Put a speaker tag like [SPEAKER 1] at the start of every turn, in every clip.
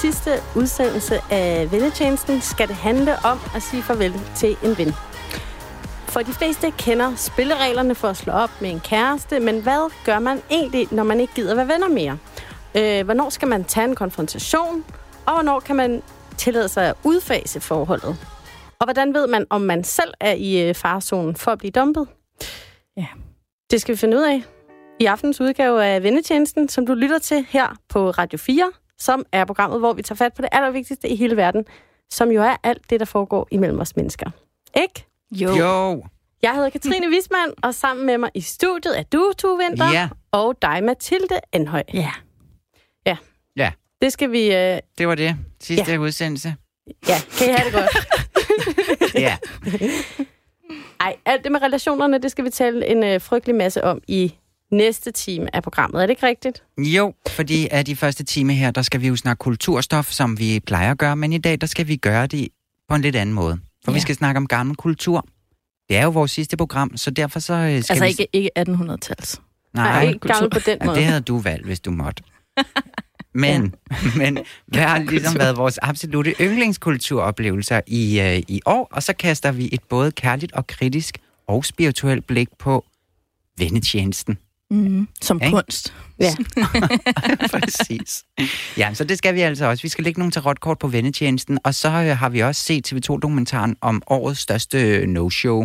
[SPEAKER 1] sidste udsendelse af Vennetjenesten, skal det handle om at sige farvel til en ven. For de fleste kender spillereglerne for at slå op med en kæreste, men hvad gør man egentlig, når man ikke gider være venner mere? Øh, hvornår skal man tage en konfrontation, og hvornår kan man tillade sig at udfase forholdet? Og hvordan ved man, om man selv er i øh, farezonen for at blive dumpet?
[SPEAKER 2] Ja.
[SPEAKER 1] Det skal vi finde ud af i aftens udgave af Vennetjenesten, som du lytter til her på Radio 4, som er programmet, hvor vi tager fat på det allervigtigste i hele verden, som jo er alt det, der foregår imellem os mennesker. Ikke?
[SPEAKER 2] Jo.
[SPEAKER 3] Jo.
[SPEAKER 1] Jeg hedder Katrine Wismann, og sammen med mig i studiet er du, Tue Vinter,
[SPEAKER 3] Ja.
[SPEAKER 1] og dig, Mathilde Anhøj.
[SPEAKER 2] Ja.
[SPEAKER 3] Ja,
[SPEAKER 1] Det skal vi... Øh,
[SPEAKER 3] det var det. Sidste ja. udsendelse.
[SPEAKER 1] ja, kan I have det godt?
[SPEAKER 3] Ja.
[SPEAKER 1] Ej, alt det med relationerne, det skal vi tale en øh, frygtelig masse om i næste time af programmet. Er det ikke rigtigt?
[SPEAKER 3] Jo, fordi af de første time her, der skal vi jo snakke kulturstof, som vi plejer at gøre, men i dag, der skal vi gøre det på en lidt anden måde. For ja. vi
[SPEAKER 2] Ja.
[SPEAKER 3] skal snakke om gammel kultur. Det er jo vores sidste program, så derfor så øh, skal
[SPEAKER 2] Altså
[SPEAKER 3] vi...
[SPEAKER 2] ikke, ikke 1800-tals.
[SPEAKER 1] Nej,
[SPEAKER 3] Nej,
[SPEAKER 1] ikke gammel på den
[SPEAKER 3] ja,
[SPEAKER 1] måde.
[SPEAKER 3] det havde du valgt, hvis du måtte. Men, men hvad har ligesom været vores absolute yndlingskulturoplevelser i, øh, i år? Og så kaster vi et både kærligt og kritisk og spirituelt blik på vennetjenesten.
[SPEAKER 2] Mm. Som
[SPEAKER 3] Ikke?
[SPEAKER 2] kunst.
[SPEAKER 1] Ja.
[SPEAKER 3] Præcis. Ja, så det skal vi altså også. Vi skal lægge nogle tarotkort på vennetjenesten, og så har vi også set TV2-dokumentaren om årets største no-show,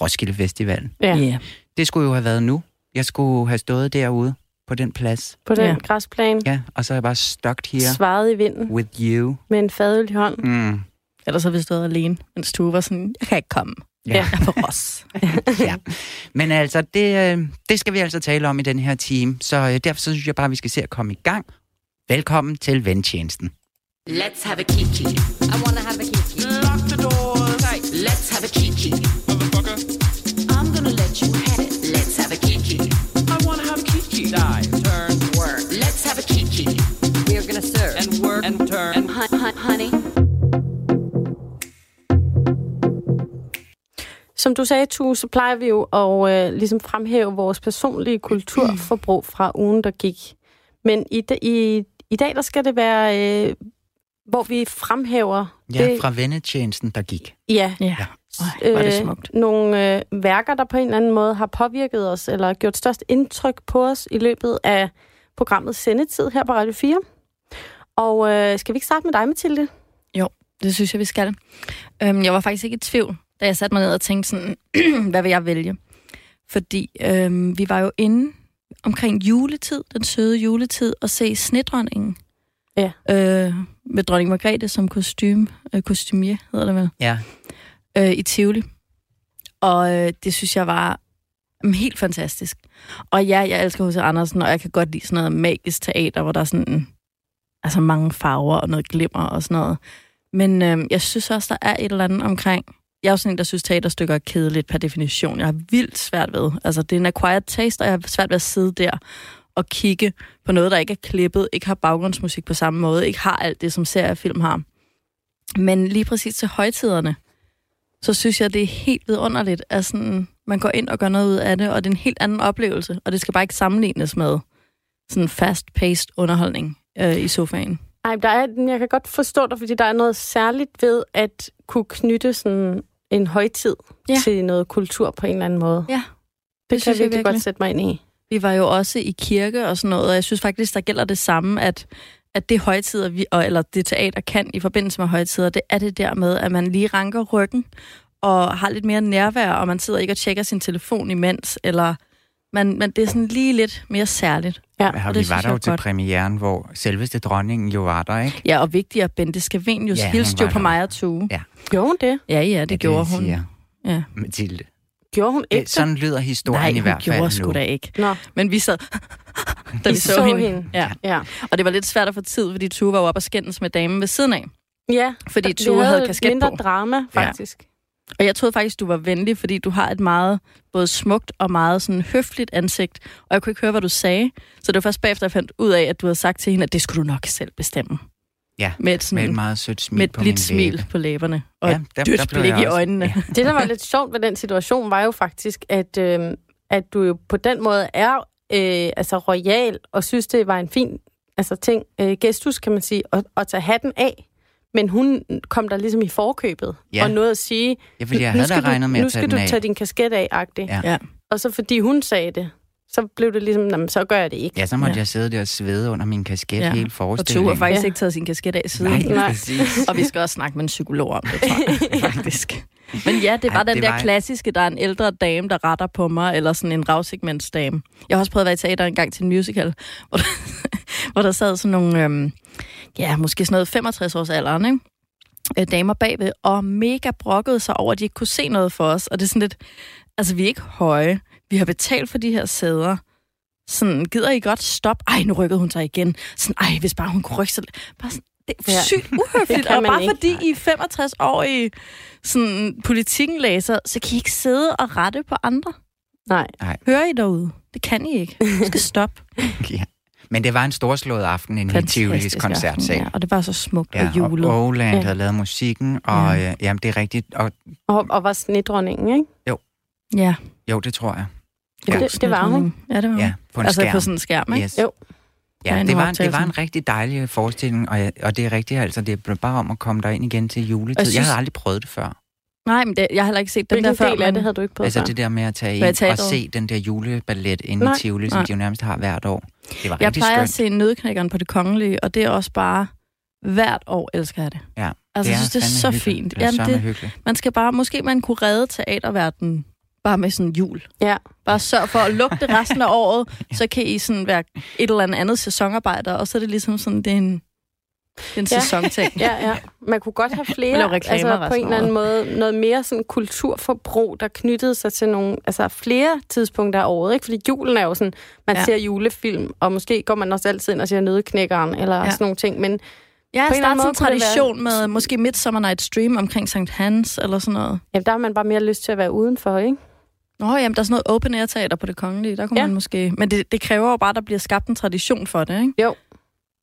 [SPEAKER 3] Roskilde Festivalen.
[SPEAKER 1] Ja,
[SPEAKER 2] Yeah.
[SPEAKER 3] Det skulle jo have været nu. Jeg skulle have stået derude på den plads.
[SPEAKER 1] på den
[SPEAKER 2] Ja.
[SPEAKER 1] græsplæne.
[SPEAKER 3] Ja, og så er jeg bare stuck here
[SPEAKER 1] Svaret i vinden
[SPEAKER 3] with you.
[SPEAKER 1] med en fadøl i hånden.
[SPEAKER 3] Mm.
[SPEAKER 2] Ellers havde vi stået alene, mens Tue var sådan, jeg kan ikke komme.
[SPEAKER 3] Ja.
[SPEAKER 2] På Ros.
[SPEAKER 3] ja. Men altså, det, øh, det skal vi altså tale om i den her time, så øh, derfor så synes jeg bare, at vi skal se at komme i gang. Velkommen til ventjenesten.
[SPEAKER 4] Let's have a kiki. I wanna have a kiki. Lock the doors. Let's have a kiki.
[SPEAKER 5] Motherfucker,
[SPEAKER 4] I'm gonna let you have
[SPEAKER 1] Som du sagde, Tue, så plejer vi jo at øh, ligesom fremhæve vores personlige kulturforbrug fra ugen, der gik. Men i, i, i dag, der skal det være, øh, hvor vi fremhæver
[SPEAKER 3] Ja,
[SPEAKER 1] det,
[SPEAKER 3] fra vennetjenesten, der gik.
[SPEAKER 1] ja,
[SPEAKER 2] Ja. Øj, var det smukt.
[SPEAKER 1] nogle øh, værker, der på en eller anden måde har påvirket os, eller gjort størst indtryk på os i løbet af programmet Sendetid her på Radio 4. Og øh, skal vi ikke starte med dig, Mathilde?
[SPEAKER 2] Det synes jeg, vi skal. Øhm, jeg var faktisk ikke i tvivl, da jeg satte mig ned og tænkte sådan, hvad vil jeg vælge? Fordi øhm, vi var jo inde omkring juletid, den søde juletid, og se Snedronningen.
[SPEAKER 1] Ja.
[SPEAKER 2] Øh, med dronning Margrethe som kostume, øh, kostumier, hedder det vel,
[SPEAKER 3] Ja,
[SPEAKER 2] øh, i Tivoli. Og øh, det synes jeg var mm, helt fantastisk. Og ja, jeg elsker H.C. Andersen, og jeg kan godt lide sådan noget magisk teater, hvor der er sådan altså mange farver og noget glimmer og sådan noget. Men øh, jeg synes også, der er et eller andet omkring... Jeg er jo sådan en, der synes, teaterstykker er kedeligt per definition. Jeg har vildt svært ved. Altså, det er en acquired taste, og jeg har svært ved at sidde der og kigge på noget, der ikke er klippet, ikke har baggrundsmusik på samme måde, ikke har alt det, som seriefilm har. Men lige præcis til højtiderne, så synes jeg, det er helt vidunderligt, at sådan, man går ind og gør noget ud af det, og det er en helt anden oplevelse, og det skal bare ikke sammenlignes med sådan fast-paced underholdning øh, i sofaen.
[SPEAKER 1] Ej, der er, jeg kan godt forstå dig, fordi der er noget særligt ved at kunne knytte sådan en højtid
[SPEAKER 2] Ja.
[SPEAKER 1] til noget kultur på en eller anden måde.
[SPEAKER 2] Ja,
[SPEAKER 1] det,
[SPEAKER 2] det
[SPEAKER 1] kan
[SPEAKER 2] jeg
[SPEAKER 1] virkelig godt sætte mig ind i.
[SPEAKER 2] Vi var jo også i kirke og sådan noget, og jeg synes faktisk, der gælder det samme, at, at det højtider, vi, eller det teater kan i forbindelse med højtider, det er det der med, at man lige ranker ryggen og har lidt mere nærvær, og man sidder ikke og tjekker sin telefon imens, eller man, man, det er sådan lige lidt mere særligt.
[SPEAKER 1] Ja,
[SPEAKER 3] Ja,
[SPEAKER 2] og
[SPEAKER 3] vi
[SPEAKER 2] det
[SPEAKER 3] var der jo til
[SPEAKER 2] godt.
[SPEAKER 3] premieren, hvor selveste dronningen jo var der, ikke?
[SPEAKER 2] Ja, og vigtigere, Bente Scavenius
[SPEAKER 3] Ja,
[SPEAKER 2] hilste jo på mig og Tue.
[SPEAKER 3] Ja.
[SPEAKER 1] Gjorde hun det?
[SPEAKER 2] Ja, ja, det
[SPEAKER 3] Ja,
[SPEAKER 2] gjorde hun.
[SPEAKER 3] siger
[SPEAKER 2] Ja.
[SPEAKER 3] Mathilde.
[SPEAKER 1] Gjorde hun
[SPEAKER 3] Det,
[SPEAKER 1] ikke
[SPEAKER 3] sådan lyder historien
[SPEAKER 2] Nej,
[SPEAKER 3] i hvert fald
[SPEAKER 2] gjorde
[SPEAKER 3] nu.
[SPEAKER 2] sgu da ikke.
[SPEAKER 1] Nå,
[SPEAKER 2] Men vi sad, da
[SPEAKER 1] I
[SPEAKER 2] vi så,
[SPEAKER 1] så
[SPEAKER 2] hende.
[SPEAKER 1] hende.
[SPEAKER 2] Ja.
[SPEAKER 1] ja.
[SPEAKER 2] Og det var lidt svært at få tid, fordi Tue var jo oppe og skændes med damen ved siden af.
[SPEAKER 1] Ja,
[SPEAKER 2] Fordi Tue havde
[SPEAKER 1] et
[SPEAKER 2] kasket
[SPEAKER 1] mindre
[SPEAKER 2] på.
[SPEAKER 1] drama,
[SPEAKER 3] Ja.
[SPEAKER 2] Og jeg troede faktisk, du var venlig, fordi du har et meget både smukt og meget sådan høfligt ansigt. Og jeg kunne ikke høre, hvad du sagde. Så det var først bagefter, jeg fandt ud af, at du havde sagt til hende, at det skulle du nok selv bestemme.
[SPEAKER 3] Ja,
[SPEAKER 2] Med et, sådan,
[SPEAKER 3] med et meget sødt smil
[SPEAKER 2] med et
[SPEAKER 3] på
[SPEAKER 2] blidt smil
[SPEAKER 3] læbe.
[SPEAKER 2] på læberne. Og
[SPEAKER 3] Ja, der-
[SPEAKER 2] et
[SPEAKER 3] der
[SPEAKER 2] dødt
[SPEAKER 3] blev
[SPEAKER 2] blik
[SPEAKER 3] jeg
[SPEAKER 2] i øjnene.
[SPEAKER 3] Ja.
[SPEAKER 1] Det, der var lidt sjovt ved den situation, var jo faktisk, at, øh, at du jo på den måde er øh, altså royal, og synes, det var en fin altså, ting, øh, gestus, kan man sige, at, at tage hatten af. Men hun kom der ligesom i forkøbet,
[SPEAKER 3] Ja.
[SPEAKER 1] og noget at sige,
[SPEAKER 3] Ja, fordi jeg
[SPEAKER 1] nu
[SPEAKER 3] havde
[SPEAKER 1] skal
[SPEAKER 3] da regnet med
[SPEAKER 1] du, nu
[SPEAKER 3] at tage
[SPEAKER 1] skal du tage din kasket af, agtig.
[SPEAKER 3] Ja.
[SPEAKER 2] Ja.
[SPEAKER 1] Og så fordi hun sagde det, så blev det ligesom, "Nå, men så gør jeg det ikke.
[SPEAKER 3] Ja, så måtte
[SPEAKER 2] Ja.
[SPEAKER 3] jeg sidde der og svede under min kasket
[SPEAKER 2] Ja.
[SPEAKER 3] hele
[SPEAKER 2] Og Tue
[SPEAKER 3] forestillingen.
[SPEAKER 2] har faktisk
[SPEAKER 1] Ja.
[SPEAKER 2] ikke taget sin kasket af siden.
[SPEAKER 3] Nej,
[SPEAKER 1] Nej.
[SPEAKER 2] Og vi skal også snakke med en psykolog om det, tror jeg, faktisk. Men ja, det var
[SPEAKER 3] Ej,
[SPEAKER 2] den
[SPEAKER 3] det
[SPEAKER 2] der
[SPEAKER 3] var-
[SPEAKER 2] klassiske, der er en ældre dame, der retter på mig, eller sådan en ravsegmentsdame. Jeg har også prøvet at være i teater en gang til en musical, hvor der, hvor der sad sådan nogle, øhm, ja, måske sådan noget 65 års alderen, ikke? Øh, damer bagved, og mega brokkede sig over, at de ikke kunne se noget for os. Og det er sådan lidt, altså vi er ikke høje, vi har betalt for de her sæder. Sådan, gider I godt stoppe? Ej, nu rykkede hun sig igen. Sådan, ej, hvis bare hun kunne rykke sig. Bare sådan, det er
[SPEAKER 1] Ja.
[SPEAKER 2] sygt uhøfligt, og bare
[SPEAKER 1] ikke.
[SPEAKER 2] fordi I er 65 år i sådan, politikken læser, så kan I ikke sidde og rette på andre.
[SPEAKER 1] Nej.
[SPEAKER 2] Hører I derude? Det kan I ikke. I skal stoppe.
[SPEAKER 3] Ja. Men det var en storslået aften inde i Tivolis
[SPEAKER 2] Fantastisk
[SPEAKER 3] koncertsal.
[SPEAKER 2] aften, Ja, og det var så smukt
[SPEAKER 3] Ja,
[SPEAKER 2] og julet.
[SPEAKER 3] og Oland
[SPEAKER 1] Ja.
[SPEAKER 3] havde lavet musikken, og
[SPEAKER 2] Ja.
[SPEAKER 3] øh, jamen, det er rigtigt. Og
[SPEAKER 1] Og, og var snedronningen, ikke?
[SPEAKER 2] ja,
[SPEAKER 3] jo, det tror jeg.
[SPEAKER 1] Ja. Det, det var hun.
[SPEAKER 2] Ja, det var hun.
[SPEAKER 3] Ja, på en
[SPEAKER 2] altså
[SPEAKER 3] skærm.
[SPEAKER 2] på sådan en skærm, ikke?
[SPEAKER 3] Yes.
[SPEAKER 1] Jo.
[SPEAKER 2] Ja,
[SPEAKER 3] det var, det var en rigtig dejlig forestilling, og, jeg, og det er rigtigt, altså, det er bare om at komme ind igen til juletid. Jeg,
[SPEAKER 2] synes-
[SPEAKER 3] jeg havde aldrig prøvet det før.
[SPEAKER 2] Nej, men det, jeg har heller ikke set den
[SPEAKER 1] Hvilken
[SPEAKER 2] der før.
[SPEAKER 1] del af
[SPEAKER 2] men-
[SPEAKER 1] det havde du ikke på
[SPEAKER 3] Altså
[SPEAKER 1] før?
[SPEAKER 3] det der med at tage ind og se den der juleballet inde
[SPEAKER 1] Nej.
[SPEAKER 3] i Tivoli, som
[SPEAKER 2] Nej.
[SPEAKER 3] de jo nærmest har hvert år. Det var
[SPEAKER 2] Jeg
[SPEAKER 3] rigtig
[SPEAKER 2] plejer at
[SPEAKER 3] skønt.
[SPEAKER 2] se Nødknækkeren på det kongelige, og det er også bare hvert år elsker jeg det.
[SPEAKER 3] Ja,
[SPEAKER 2] Altså, jeg synes, det er så
[SPEAKER 3] hyggeligt.
[SPEAKER 2] fint.
[SPEAKER 3] Det er
[SPEAKER 2] Jamen, det,
[SPEAKER 3] hyggeligt.
[SPEAKER 2] man skal bare, måske man kunne redde teaterverdenen bare med sådan jul.
[SPEAKER 1] Ja.
[SPEAKER 2] Bare sørg for at lukke det resten af året, så kan I sådan være et eller andet sæsonarbejder, og så er det ligesom sådan, det er en, det er en
[SPEAKER 1] Ja.
[SPEAKER 2] sæsonting.
[SPEAKER 1] Ja, ja. Man kunne godt have flere, altså på en eller anden måde, noget mere sådan kulturforbrug, der knyttede sig til nogle, altså flere tidspunkter af året, ikke? Fordi julen er jo sådan, man
[SPEAKER 2] Ja.
[SPEAKER 1] ja. ser julefilm, og måske går man også altid ind og ser nødeknækkeren, eller
[SPEAKER 2] Ja.
[SPEAKER 1] ja. sådan nogle ting, men
[SPEAKER 2] Jeg har
[SPEAKER 1] På en
[SPEAKER 2] startet sådan en tradition med måske Midsummer Night Stream omkring St. Hans, eller sådan noget.
[SPEAKER 1] ja, der har man bare mere lyst til at være udenfor, ikke?
[SPEAKER 2] Nå, jamen, der er sådan noget open air teater på det kongelige, der kunne
[SPEAKER 1] Ja.
[SPEAKER 2] man måske... Men det, det kræver jo bare, at der bliver skabt en tradition for det, ikke?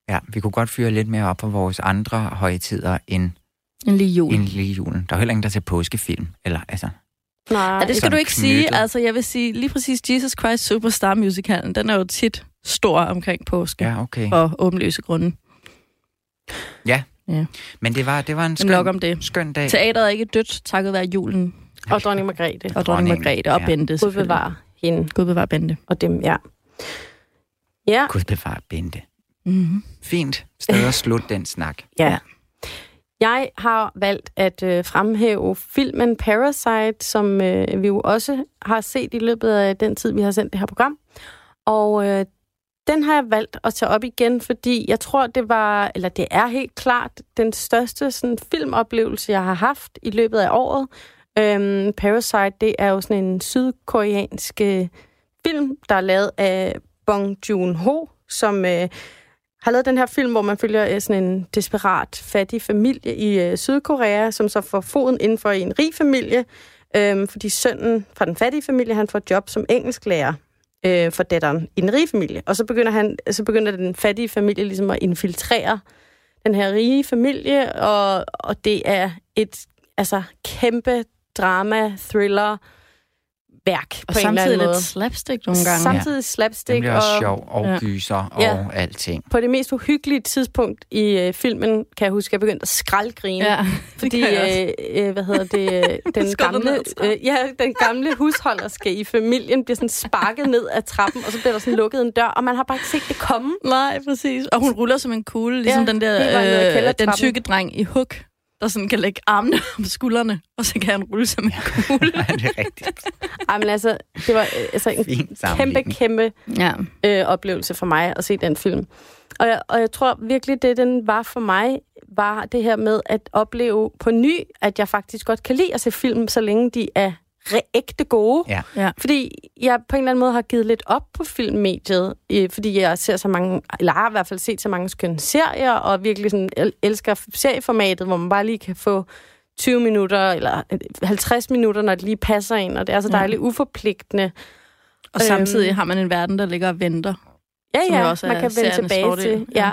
[SPEAKER 3] Ja, vi kunne godt fyre lidt mere op på vores andre højtider end,
[SPEAKER 2] En lige jul.
[SPEAKER 3] end lige julen. Der er jo heller ingen, der ser påskefilm. Eller, altså,
[SPEAKER 1] Nej,
[SPEAKER 2] Ja, det skal du ikke sige.
[SPEAKER 3] knyttet.
[SPEAKER 2] Altså, jeg vil sige, lige præcis Jesus Christ Superstar Musicalen, den er jo tit stor omkring påske.
[SPEAKER 3] ja, okay.
[SPEAKER 2] For åbenløse grunde.
[SPEAKER 3] Men det var, det var en
[SPEAKER 2] Men nok
[SPEAKER 3] skøn,
[SPEAKER 2] om det.
[SPEAKER 3] skøn dag.
[SPEAKER 2] Teateret er ikke dødt, takket være julen
[SPEAKER 1] og dronning Margrethe.
[SPEAKER 2] og dronning Margrethe og
[SPEAKER 3] ja.
[SPEAKER 2] Bente.
[SPEAKER 1] Gud bevare hende
[SPEAKER 2] Gud bevar Bente.
[SPEAKER 1] og dem, ja. Ja,
[SPEAKER 3] Gud bevare Bente.
[SPEAKER 2] Mm-hmm.
[SPEAKER 3] Fint sted at slutte den snak.
[SPEAKER 1] Ja. Jeg har valgt at øh, fremhæve filmen Parasite, som øh, vi jo også har set i løbet af den tid, vi har sendt det her program. Og øh, den har jeg valgt at tage op igen, fordi jeg tror, det var, eller det er helt klart, den største sådan, filmoplevelse, jeg har haft i løbet af året. Øhm, Parasite, det er jo sådan en sydkoreansk øh, film, der er lavet af Bong Joon-ho, som øh, har lavet den her film, hvor man følger øh, sådan en desperat, fattig familie i øh, Sydkorea, som så får foden inden for i en rig familie, øh, fordi sønnen fra den fattige familie, han får job som engelsklærer øh, for datteren i den rige familie. Og så begynder, han, så begynder den fattige familie ligesom at infiltrere den her rige familie, og, og det er et altså, kæmpe drama, thriller, værk
[SPEAKER 2] Og
[SPEAKER 1] på en eller
[SPEAKER 2] samtidig
[SPEAKER 1] anden
[SPEAKER 2] lidt slapstick nogle gange.
[SPEAKER 1] Samtidig
[SPEAKER 3] Den
[SPEAKER 1] slapstick
[SPEAKER 3] bliver også
[SPEAKER 1] og
[SPEAKER 3] sjov og
[SPEAKER 2] Ja.
[SPEAKER 3] gyser og
[SPEAKER 1] Ja.
[SPEAKER 3] alting.
[SPEAKER 1] på det mest uhyggelige tidspunkt i øh, filmen, kan jeg huske, at jeg begyndte at skraldgrine.
[SPEAKER 2] Ja,
[SPEAKER 1] Fordi,
[SPEAKER 2] kan jeg også.
[SPEAKER 1] øh, øh, hvad hedder det, øh, den gamle, øh, ja, den gamle husholderske i familien bliver sådan sparket ned ad trappen, og så bliver der sådan lukket en dør, og man har bare ikke set det komme.
[SPEAKER 2] Nej, præcis. Og hun ruller som en kugle, ligesom
[SPEAKER 1] Ja,
[SPEAKER 2] den der, øh, den tykke dreng i Hook, der sådan kan lægge armene om skuldrene, og så kan han rulle som en kugle.
[SPEAKER 3] Ja, det er rigtigt.
[SPEAKER 1] Ej, men altså, det var øh, altså en kæmpe, kæmpe
[SPEAKER 2] Ja.
[SPEAKER 1] øh, oplevelse for mig at se den film. Og jeg, og jeg tror virkelig, det den var for mig, var det her med at opleve på ny, at jeg faktisk godt kan lide at se film, så længe de er ægte gode.
[SPEAKER 3] Ja.
[SPEAKER 2] Ja.
[SPEAKER 1] Fordi jeg på en eller anden måde har givet lidt op på filmmediet, øh, fordi jeg ser så mange, eller har i hvert fald set så mange skønne serier, og virkelig sådan el- elsker serieformatet, hvor man bare lige kan få 20 minutter eller 50 minutter, når det lige passer ind, og det er så
[SPEAKER 2] Ja.
[SPEAKER 1] dejligt uforpligtende.
[SPEAKER 2] Og samtidig har man en verden, der ligger og venter.
[SPEAKER 1] Ja,
[SPEAKER 2] Som
[SPEAKER 1] ja,
[SPEAKER 2] også
[SPEAKER 1] man kan vende tilbage
[SPEAKER 2] fordel.
[SPEAKER 1] til. Ja.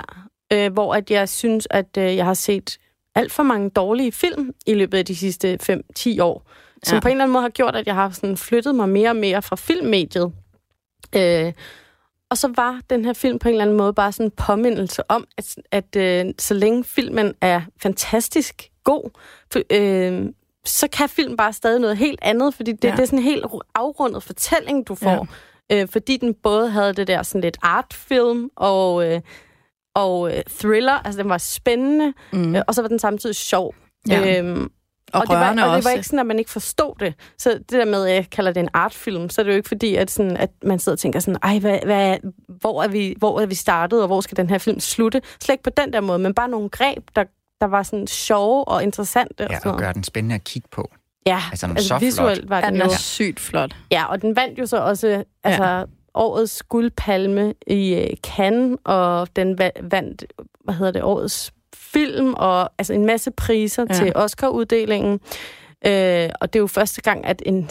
[SPEAKER 1] Øh, hvor at jeg synes, at øh, jeg har set alt for mange dårlige film i løbet af de sidste 5-10 år, som
[SPEAKER 2] Ja.
[SPEAKER 1] på en eller anden måde har gjort, at jeg har sådan flyttet mig mere og mere fra filmmediet. Øh, og så var den her film på en eller anden måde bare sådan en påmindelse om, at, at øh, så længe filmen er fantastisk god, for, øh, så kan film bare stadig noget helt andet, fordi det,
[SPEAKER 2] Ja.
[SPEAKER 1] det er sådan en helt afrundet fortælling, du får. Ja. Øh, fordi den både havde det der sådan lidt artfilm og, øh, og øh, thriller, altså den var spændende,
[SPEAKER 2] mm.
[SPEAKER 1] øh, og så var den samtidig sjov.
[SPEAKER 2] Ja.
[SPEAKER 1] Øhm,
[SPEAKER 2] og,
[SPEAKER 1] og, det var, og det var ikke sådan, at man ikke forstod det. Så det der med, at jeg kalder det en artfilm, så er det jo ikke fordi, at, sådan, at man sidder og tænker sådan, ej, hvad, hvad, hvor, er vi, hvor er vi startet, og hvor skal den her film slutte? Slet ikke på den der måde, men bare nogle greb, der, der var sådan sjove og interessante. og
[SPEAKER 3] Ja,
[SPEAKER 1] sådan
[SPEAKER 3] og gør den spændende at kigge på.
[SPEAKER 1] ja,
[SPEAKER 3] Altså, den er
[SPEAKER 1] altså
[SPEAKER 3] så
[SPEAKER 1] visuelt
[SPEAKER 3] flot.
[SPEAKER 1] var
[SPEAKER 2] Ja,
[SPEAKER 1] den
[SPEAKER 2] den
[SPEAKER 1] jo.
[SPEAKER 2] er sygt flot.
[SPEAKER 1] Ja, og den vandt jo så også altså, ja. årets guldpalme i øh, Cannes, og den va- vandt, hvad hedder det, årets film, og altså en masse priser
[SPEAKER 2] Ja.
[SPEAKER 1] ja. til Oscar-uddelingen. Øh, og det er jo første gang, at en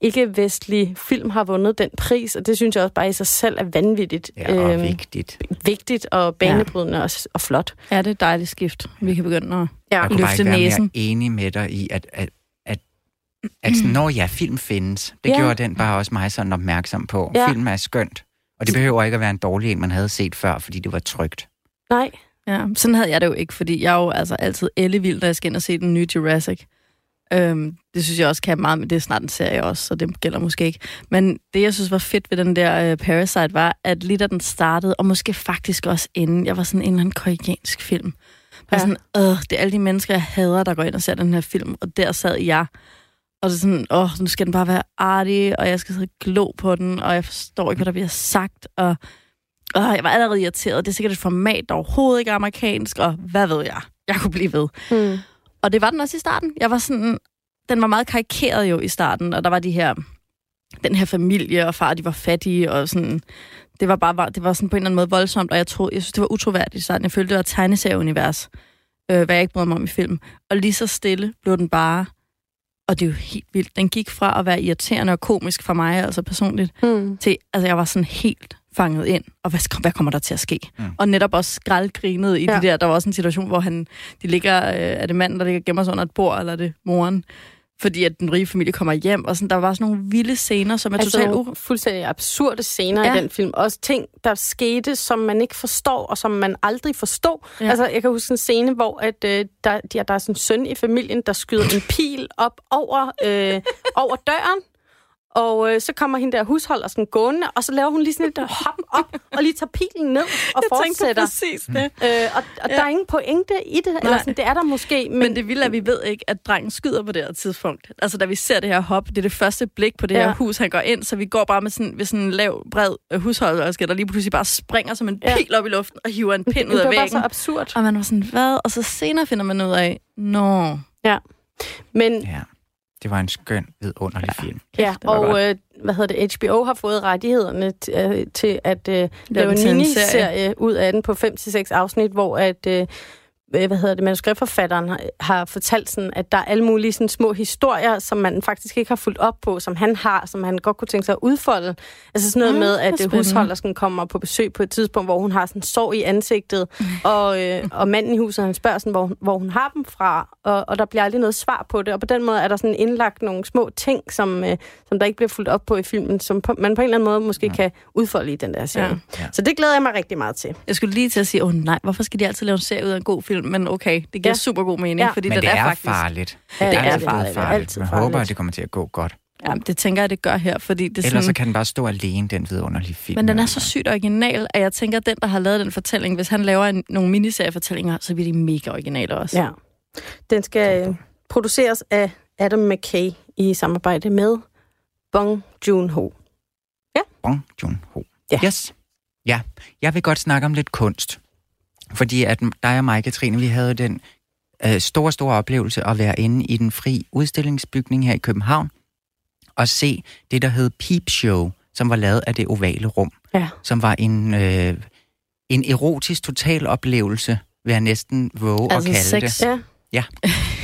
[SPEAKER 1] ikke-vestlig film har vundet den pris, og det synes jeg også bare i sig selv er vanvittigt
[SPEAKER 3] Ja, og
[SPEAKER 1] øhm,
[SPEAKER 3] vigtigt.
[SPEAKER 1] vigtigt og banebrydende og, og flot.
[SPEAKER 2] Ja, det er et dejligt skift. Vi kan begynde at...
[SPEAKER 1] Ja.
[SPEAKER 3] Jeg kunne bare
[SPEAKER 2] Løfte
[SPEAKER 3] ikke være mere enig med dig i, at, at, at, at sådan, når ja, film findes, det
[SPEAKER 1] Ja.
[SPEAKER 3] gjorde den bare også mig sådan opmærksom på.
[SPEAKER 1] Ja.
[SPEAKER 3] Film er skønt. Og det behøver ikke at være en dårlig en, man havde set før, fordi det var trygt.
[SPEAKER 1] Nej,
[SPEAKER 2] Ja, sådan havde jeg det jo ikke, fordi jeg er jo altså altid ellevild, når jeg skal ind og se den nye Jurassic. Øhm, det synes jeg også kan meget, men det er snart en serie også, så det gælder måske ikke. Men det, jeg synes var fedt ved den der øh, Parasite, var, at lige da den startede, og måske faktisk også inden, jeg var sådan en eller anden koreansk film. Var
[SPEAKER 1] Ja.
[SPEAKER 2] sådan, øh, det er alle de mennesker, jeg hader, der går ind og ser den her film, og der sad jeg. Og det er sådan, åh, nu skal den bare være artig, og jeg skal sidde og glo på den, og jeg forstår ikke, hvad der bliver sagt, og åh, jeg var allerede irriteret. Det er sikkert et format, der overhovedet ikke er amerikansk, og hvad ved jeg? Jeg kunne blive ved.
[SPEAKER 1] mm.
[SPEAKER 2] Og det var den også i starten. Jeg var sådan, den var meget karikeret jo i starten, og der var de her, den her familie og far, de var fattige, og sådan, det var bare, det var sådan på en eller anden måde voldsomt, og jeg, troede, jeg synes, det var utroværdigt i starten. Jeg følte, det var et tegneserieunivers, øh, hvad jeg ikke brød mig om i film. Og lige så stille blev den bare, og det er jo helt vildt, den gik fra at være irriterende og komisk for mig, altså personligt,
[SPEAKER 1] Mm.
[SPEAKER 2] til, altså jeg var sådan helt fanget ind, og hvad, hvad kommer der til at ske?
[SPEAKER 3] Mm.
[SPEAKER 2] Og netop også skraldgrinet i ja.
[SPEAKER 1] Ja.
[SPEAKER 2] det der, der var også en situation, hvor han, de ligger, øh, er det manden, der ligger gemmer sig under et bord, eller er det moren? Fordi at den rige familie kommer hjem, og sådan, der var sådan nogle vilde scener, som er
[SPEAKER 1] Altså
[SPEAKER 2] totalt
[SPEAKER 1] nogle fuldstændig absurde scener
[SPEAKER 2] Ja.
[SPEAKER 1] ja. i den film. Også ting, der skete, som man ikke forstår, og som man aldrig forstod.
[SPEAKER 2] Ja.
[SPEAKER 1] Ja. Altså, jeg kan huske en scene, hvor at, øh, der, der, der er sådan en søn i familien, der skyder en pil op over, øh, over døren. Og øh, så kommer hende der husholder sådan gående, og så laver hun lige sådan et hop op, og lige tager pilen ned og
[SPEAKER 2] Jeg tænkte
[SPEAKER 1] fortsætter.
[SPEAKER 2] præcis det.
[SPEAKER 1] Øh, og og
[SPEAKER 2] Ja.
[SPEAKER 1] der er ingen pointe i det. Eller sådan, det er der måske, men,
[SPEAKER 2] Men det vilde er, at vi ved ikke, at drengen skyder på det her tidspunkt. Altså, da vi ser det her hop, det er det første blik på det ja.
[SPEAKER 1] Ja.
[SPEAKER 2] her hus, han går ind, så vi går bare med sådan, ved sådan en lav, bred øh, husholderske, der lige pludselig bare springer som en
[SPEAKER 1] Ja.
[SPEAKER 2] pil op i luften og hiver en pind ud
[SPEAKER 1] det
[SPEAKER 2] af
[SPEAKER 1] var bare så
[SPEAKER 2] væggen.
[SPEAKER 1] absurd.
[SPEAKER 2] Og man var sådan, hvad? Og så senere finder man ud af, nå,
[SPEAKER 1] Men
[SPEAKER 3] Ja. Det var en skøn, vidunderlig ja. film.
[SPEAKER 1] Ja, og
[SPEAKER 2] godt.
[SPEAKER 1] øh, hvad hedder det, HBO har fået rettighederne t- øh, til at øh, lave
[SPEAKER 2] den
[SPEAKER 1] en miniserie ud af den på 5-6 afsnit, hvor at øh, hvad hedder det, manuskriptforfatteren har, har fortalt sådan, at der er alle mulige sådan, små historier, som man faktisk ikke har fulgt op på, som han har, som han godt kunne tænke sig at udfolde. Altså sådan noget
[SPEAKER 2] Mm,
[SPEAKER 1] med, at øh, husholdersken kommer på besøg på et tidspunkt, hvor hun har sådan sår i ansigtet, og, øh, og manden i huset, han spørger sådan, hvor, hvor hun har dem fra, og, og der bliver aldrig noget svar på det, og på den måde er der sådan indlagt nogle små ting, som, øh, som der ikke bliver fulgt op på i filmen, som på, man på en eller anden måde måske kan udfolde i den der serie.
[SPEAKER 2] Ja.
[SPEAKER 1] Ja. Så det glæder jeg mig rigtig meget til.
[SPEAKER 2] Jeg skulle lige til at sige, åh oh, nej, hvorfor skal de altid lave en serie ud af en god film? Men okay, det giver
[SPEAKER 1] Ja.
[SPEAKER 2] ja. super god mening,
[SPEAKER 1] Ja.
[SPEAKER 2] ja. fordi
[SPEAKER 3] Men
[SPEAKER 2] den
[SPEAKER 3] det er,
[SPEAKER 2] faktisk...
[SPEAKER 3] farligt.
[SPEAKER 1] Ja,
[SPEAKER 2] det er
[SPEAKER 3] altid
[SPEAKER 2] farligt.
[SPEAKER 1] Det er altid
[SPEAKER 3] Jeg håber,
[SPEAKER 1] farligt.
[SPEAKER 3] at det kommer til at gå godt.
[SPEAKER 2] Ja, det tænker jeg, det gør her, fordi det er
[SPEAKER 3] Ellers så
[SPEAKER 2] sådan...
[SPEAKER 3] kan den bare stå alene, den vidunderlige film.
[SPEAKER 2] Men den er så sygt original, at jeg tænker, at den, der har lavet den fortælling, hvis han laver en, nogle miniseriefortællinger, så bliver de mega originale også.
[SPEAKER 1] Ja. Den skal øh, produceres af Adam McKay i samarbejde med Bong Joon-ho.
[SPEAKER 3] Bong Joon-ho.
[SPEAKER 1] Ja.
[SPEAKER 3] Yes. Ja, jeg vil godt snakke om lidt kunst. Fordi at dig og mig, Katrine, vi havde den øh, store, store oplevelse at være inde i den fri udstillingsbygning her i København og se det, der hed Peep Show, som var lavet af det ovale rum,
[SPEAKER 1] Ja.
[SPEAKER 3] som var en, øh, en erotisk total oplevelse, vil jeg næsten våge
[SPEAKER 2] Altså
[SPEAKER 3] at kalde
[SPEAKER 2] sex.
[SPEAKER 3] det.
[SPEAKER 1] Ja.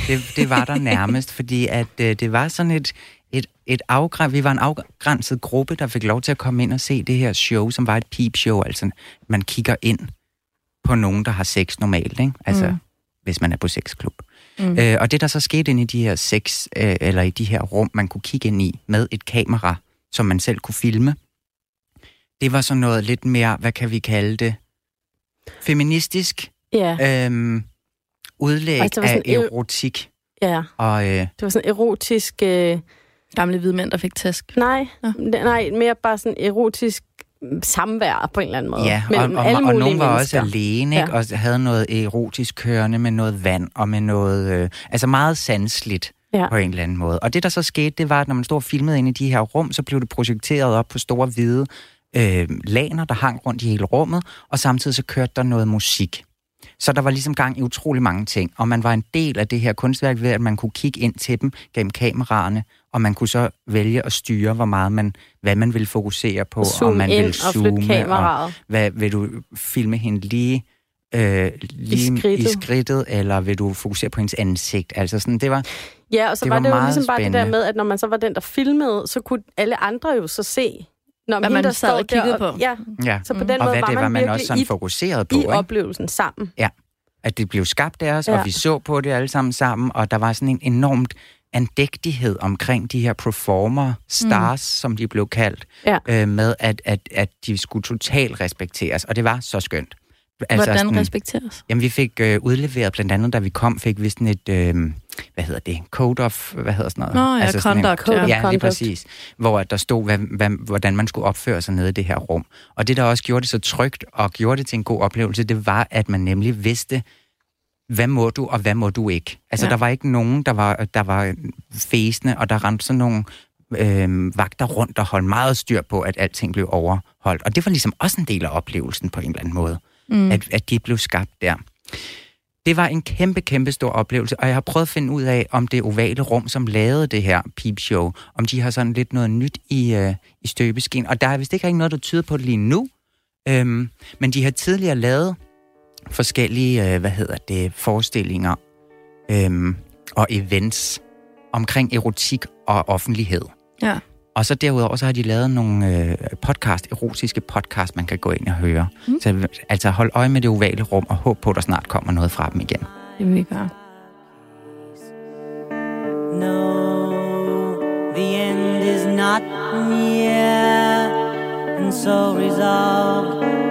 [SPEAKER 3] Det, det var der nærmest, fordi at øh, det var sådan et, et, et afgræn, vi var en afgrænset gruppe, der fik lov til at komme ind og se det her show, som var et peep show, altså man kigger ind på nogen, der har sex normalt, ikke? Altså, mm. Hvis man er på sexklub. Mm. Øh, og det, der så skete inde i de her sex, øh, eller i de her rum, man kunne kigge ind i med et kamera, som man selv kunne filme, det var sådan noget lidt mere, hvad kan vi kalde det, feministisk
[SPEAKER 1] Ja.
[SPEAKER 3] øhm, udlæg
[SPEAKER 1] Altså,
[SPEAKER 3] af erotik.
[SPEAKER 1] ja.
[SPEAKER 3] Og øh,
[SPEAKER 1] Det var sådan erotisk... Øh,
[SPEAKER 2] Gamle hvide mænd, der fik tæsk.
[SPEAKER 1] nej,
[SPEAKER 2] Nå.
[SPEAKER 1] nej, mere bare sådan erotisk samvær på en eller anden måde.
[SPEAKER 3] ja, og, og,
[SPEAKER 1] alle
[SPEAKER 3] og nogen var
[SPEAKER 1] mennesker.
[SPEAKER 3] også alene, ikke?
[SPEAKER 1] Ja.
[SPEAKER 3] og havde noget erotisk kørende med noget vand og med noget... Øh, altså meget sansligt
[SPEAKER 1] Ja.
[SPEAKER 3] på en eller anden måde. Og det, der så skete, det var, at når man stod og filmede inde i de her rum, så blev det projekteret op på store hvide øh, laner, der hang rundt i hele rummet, og samtidig så kørte der noget musik. Så der var ligesom gang i utrolig mange ting, og man var en del af det her kunstværk ved, at man kunne kigge ind til dem gennem kameraerne, og man kunne så vælge at styre, hvor meget man, hvad man ville fokusere på,
[SPEAKER 1] Zoom
[SPEAKER 3] om man
[SPEAKER 1] ind og
[SPEAKER 3] zoome,
[SPEAKER 1] kameraet.
[SPEAKER 3] hvad vil du filme hende lige, øh, lige
[SPEAKER 1] I skridtet.
[SPEAKER 3] i skridtet, eller vil du fokusere på hendes ansigt? Altså sådan, det var,
[SPEAKER 1] Ja, og så
[SPEAKER 3] Det
[SPEAKER 1] var
[SPEAKER 3] var
[SPEAKER 1] det jo
[SPEAKER 3] meget
[SPEAKER 1] ligesom bare det der
[SPEAKER 3] spændende.
[SPEAKER 1] med, at når man så var den, der filmede, så kunne alle andre jo så se, når
[SPEAKER 2] Hvad man
[SPEAKER 1] der
[SPEAKER 2] sad og kiggede
[SPEAKER 1] der,
[SPEAKER 2] på.
[SPEAKER 1] Ja,
[SPEAKER 3] ja.
[SPEAKER 1] så på
[SPEAKER 2] Mm.
[SPEAKER 1] den
[SPEAKER 3] Og
[SPEAKER 1] måde
[SPEAKER 3] hvad
[SPEAKER 1] var
[SPEAKER 3] det
[SPEAKER 1] man,
[SPEAKER 3] var, man
[SPEAKER 1] virkelig
[SPEAKER 3] også sådan
[SPEAKER 1] i,
[SPEAKER 3] fokuseret på,
[SPEAKER 1] i
[SPEAKER 3] ikke?
[SPEAKER 1] oplevelsen sammen.
[SPEAKER 3] at det blev skabt af os, ja.
[SPEAKER 1] Ja.
[SPEAKER 3] og vi så på det alle sammen sammen, og der var sådan en enormt andægtighed omkring de her performer stars, mm. som de blev kaldt,
[SPEAKER 1] Ja.
[SPEAKER 3] øh, med at, at, at de skulle totalt respekteres, og det var så skønt.
[SPEAKER 2] Altså, Hvordan
[SPEAKER 3] sådan,
[SPEAKER 2] respekteres?
[SPEAKER 3] Jamen, vi fik øh, udleveret, blandt andet, da vi kom, fik vi sådan et, øh, hvad hedder det, code of, hvad hedder sådan noget?
[SPEAKER 2] Nå ja,
[SPEAKER 3] en-
[SPEAKER 2] conduct.
[SPEAKER 1] Code
[SPEAKER 2] ja.
[SPEAKER 3] Ja, lige præcis. Hvor at der stod, hvad, hvad, hvordan man skulle opføre sig nede i det her rum. Og det, der også gjorde det så trygt og gjorde det til en god oplevelse, det var, at man nemlig vidste, hvad må du, og hvad må du ikke. Altså, ja. Der var ikke nogen, der var, der var fæsende, og der rendte sådan nogle øh, vagter rundt og holdt meget styr på, at alting blev overholdt. Og det var ligesom også en del af oplevelsen på en eller anden måde, mm. at, at de blev skabt der. Det var en kæmpe, kæmpe stor oplevelse, og jeg har prøvet at finde ud af, om det ovale rum, som lavede det her peep show, om de har sådan lidt noget nyt i, øh, i støbeskeen. Og der er vist ikke noget, der tyder på det lige nu, øhm, men de har tidligere lavet forskellige, øh, hvad hedder det, forestillinger øhm, og events omkring erotik og offentlighed.
[SPEAKER 2] Ja.
[SPEAKER 3] Og så derudover, så har de lavet nogle øh, podcast, erotiske podcast, man kan gå ind og høre. Mm. Så altså hold øje med det ovale rum, og håb på, at der snart kommer noget fra dem igen.
[SPEAKER 2] Det vil vi gøre.
[SPEAKER 6] No, the end is not near, and so resolved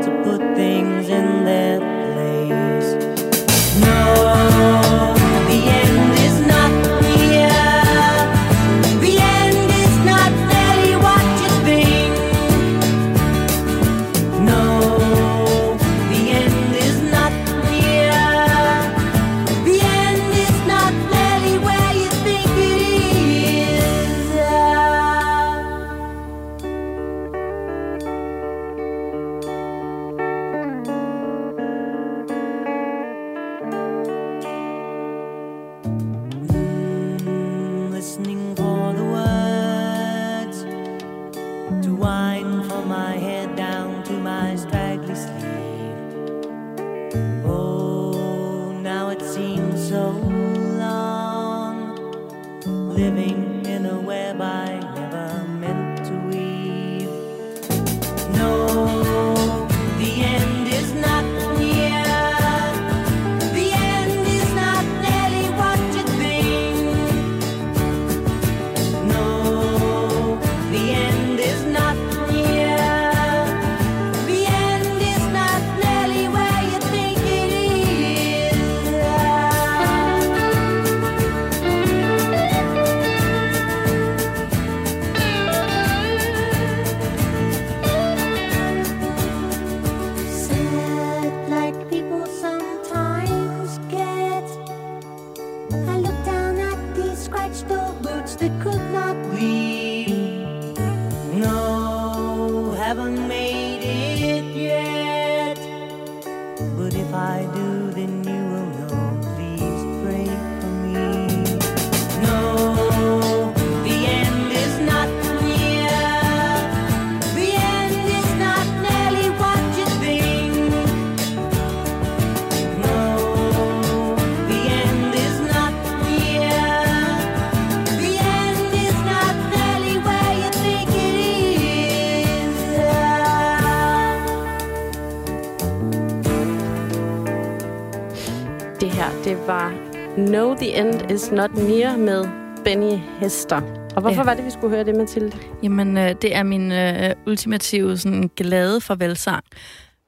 [SPEAKER 6] The End Is Not Near
[SPEAKER 1] med Benny Hester. Og hvorfor
[SPEAKER 2] Ja.
[SPEAKER 1] var det, vi skulle høre det, Mathilde?
[SPEAKER 2] Jamen, øh, det er min øh, ultimative sådan, glade farvelsang.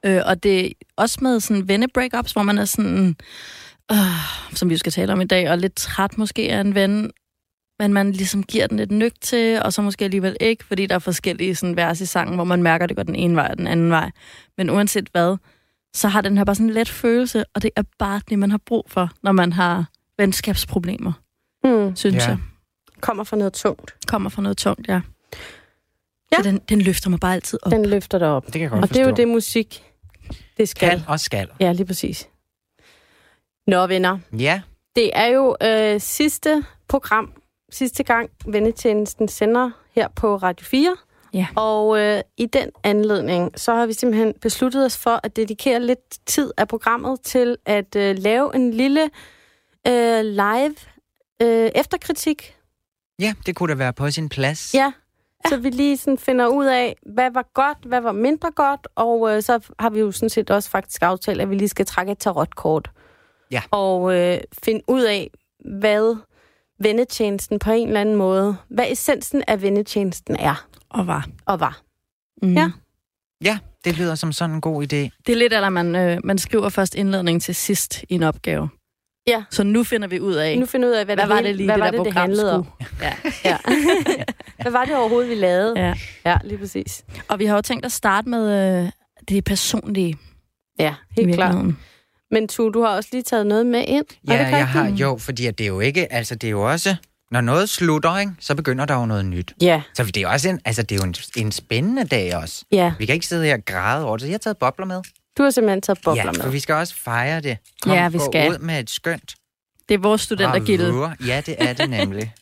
[SPEAKER 2] Øh, og det er også med sådan venne-breakups, hvor man er sådan, øh, som vi jo skal tale om i dag, og lidt træt måske af en ven, men man ligesom giver den et nyk til, og så måske alligevel ikke, fordi der er forskellige sådan, vers i sangen, hvor man mærker, at det går den ene vej og den anden vej. Men uanset hvad, så har den her bare sådan en let følelse, og det er bare det, man har brug for, når man har venskabsproblemer,
[SPEAKER 1] Hmm.
[SPEAKER 2] synes
[SPEAKER 3] Ja.
[SPEAKER 2] jeg.
[SPEAKER 1] Kommer fra noget tungt.
[SPEAKER 2] Kommer fra noget tungt, ja.
[SPEAKER 1] Ja.
[SPEAKER 2] Så den, den løfter mig bare altid op.
[SPEAKER 1] Den løfter dig op.
[SPEAKER 3] Det kan jeg godt
[SPEAKER 1] Og det er jo
[SPEAKER 3] forstå.
[SPEAKER 1] det musik, det skal.
[SPEAKER 3] Kan og skal.
[SPEAKER 1] Ja, lige præcis. Nå, venner.
[SPEAKER 3] Ja,
[SPEAKER 1] Det er jo øh, sidste program, sidste gang Vennetjenesten sender her på Radio 4.
[SPEAKER 2] Ja.
[SPEAKER 1] Og øh, i den anledning, så har vi simpelthen besluttet os for at dedikere lidt tid af programmet til at øh, lave en lille øh, live øh, efterkritik.
[SPEAKER 3] ja, det kunne da være på sin plads.
[SPEAKER 1] Ja. Så vi lige sådan finder ud af, hvad var godt, hvad var mindre godt, og øh, så har vi jo sådan set også faktisk aftalt, at vi lige skal trække et tarotkort.
[SPEAKER 3] Ja.
[SPEAKER 1] Og øh, finde ud af, hvad vennetjenesten på en eller anden måde, hvad essensen af vennetjenesten er
[SPEAKER 2] Og var.
[SPEAKER 1] og var.
[SPEAKER 2] Mm.
[SPEAKER 1] Ja.
[SPEAKER 3] Ja, det lyder som sådan en god idé.
[SPEAKER 2] Det er lidt, at man, øh, man skriver først indledning til sidst i en opgave.
[SPEAKER 1] Ja.
[SPEAKER 2] Så nu finder vi ud af,
[SPEAKER 1] Nu finder vi ud af, hvad,
[SPEAKER 2] hvad
[SPEAKER 1] det,
[SPEAKER 2] var
[SPEAKER 1] hele-
[SPEAKER 2] det lige,
[SPEAKER 1] hvad
[SPEAKER 2] det
[SPEAKER 1] var
[SPEAKER 2] der
[SPEAKER 1] det, det handlede om.
[SPEAKER 2] skulle. Ja.
[SPEAKER 1] Ja. hvad var det overhovedet, vi lavede?
[SPEAKER 2] ja.
[SPEAKER 1] Ja, lige præcis.
[SPEAKER 2] Og vi har jo tænkt at starte med øh, det personlige.
[SPEAKER 1] Ja, helt klart. Men Tu, du har også lige taget noget med ind.
[SPEAKER 3] Ja,
[SPEAKER 1] det
[SPEAKER 3] jeg har, jo, fordi at det er jo ikke, altså det er jo også, når noget slutter, ikke, så begynder der jo noget nyt.
[SPEAKER 1] Ja,
[SPEAKER 3] Så det er jo også en, altså det er jo en, en spændende dag også.
[SPEAKER 1] ja.
[SPEAKER 3] Vi kan ikke sidde her og græde over det, så jeg har taget bobler med.
[SPEAKER 1] Du har simpelthen taget bobler
[SPEAKER 3] ja,
[SPEAKER 1] med.
[SPEAKER 3] for vi skal også fejre det. Kom,
[SPEAKER 2] Ja, vi skal.
[SPEAKER 3] ud med et skønt
[SPEAKER 2] Det er vores studentergilde.
[SPEAKER 3] Ja, det er det nemlig.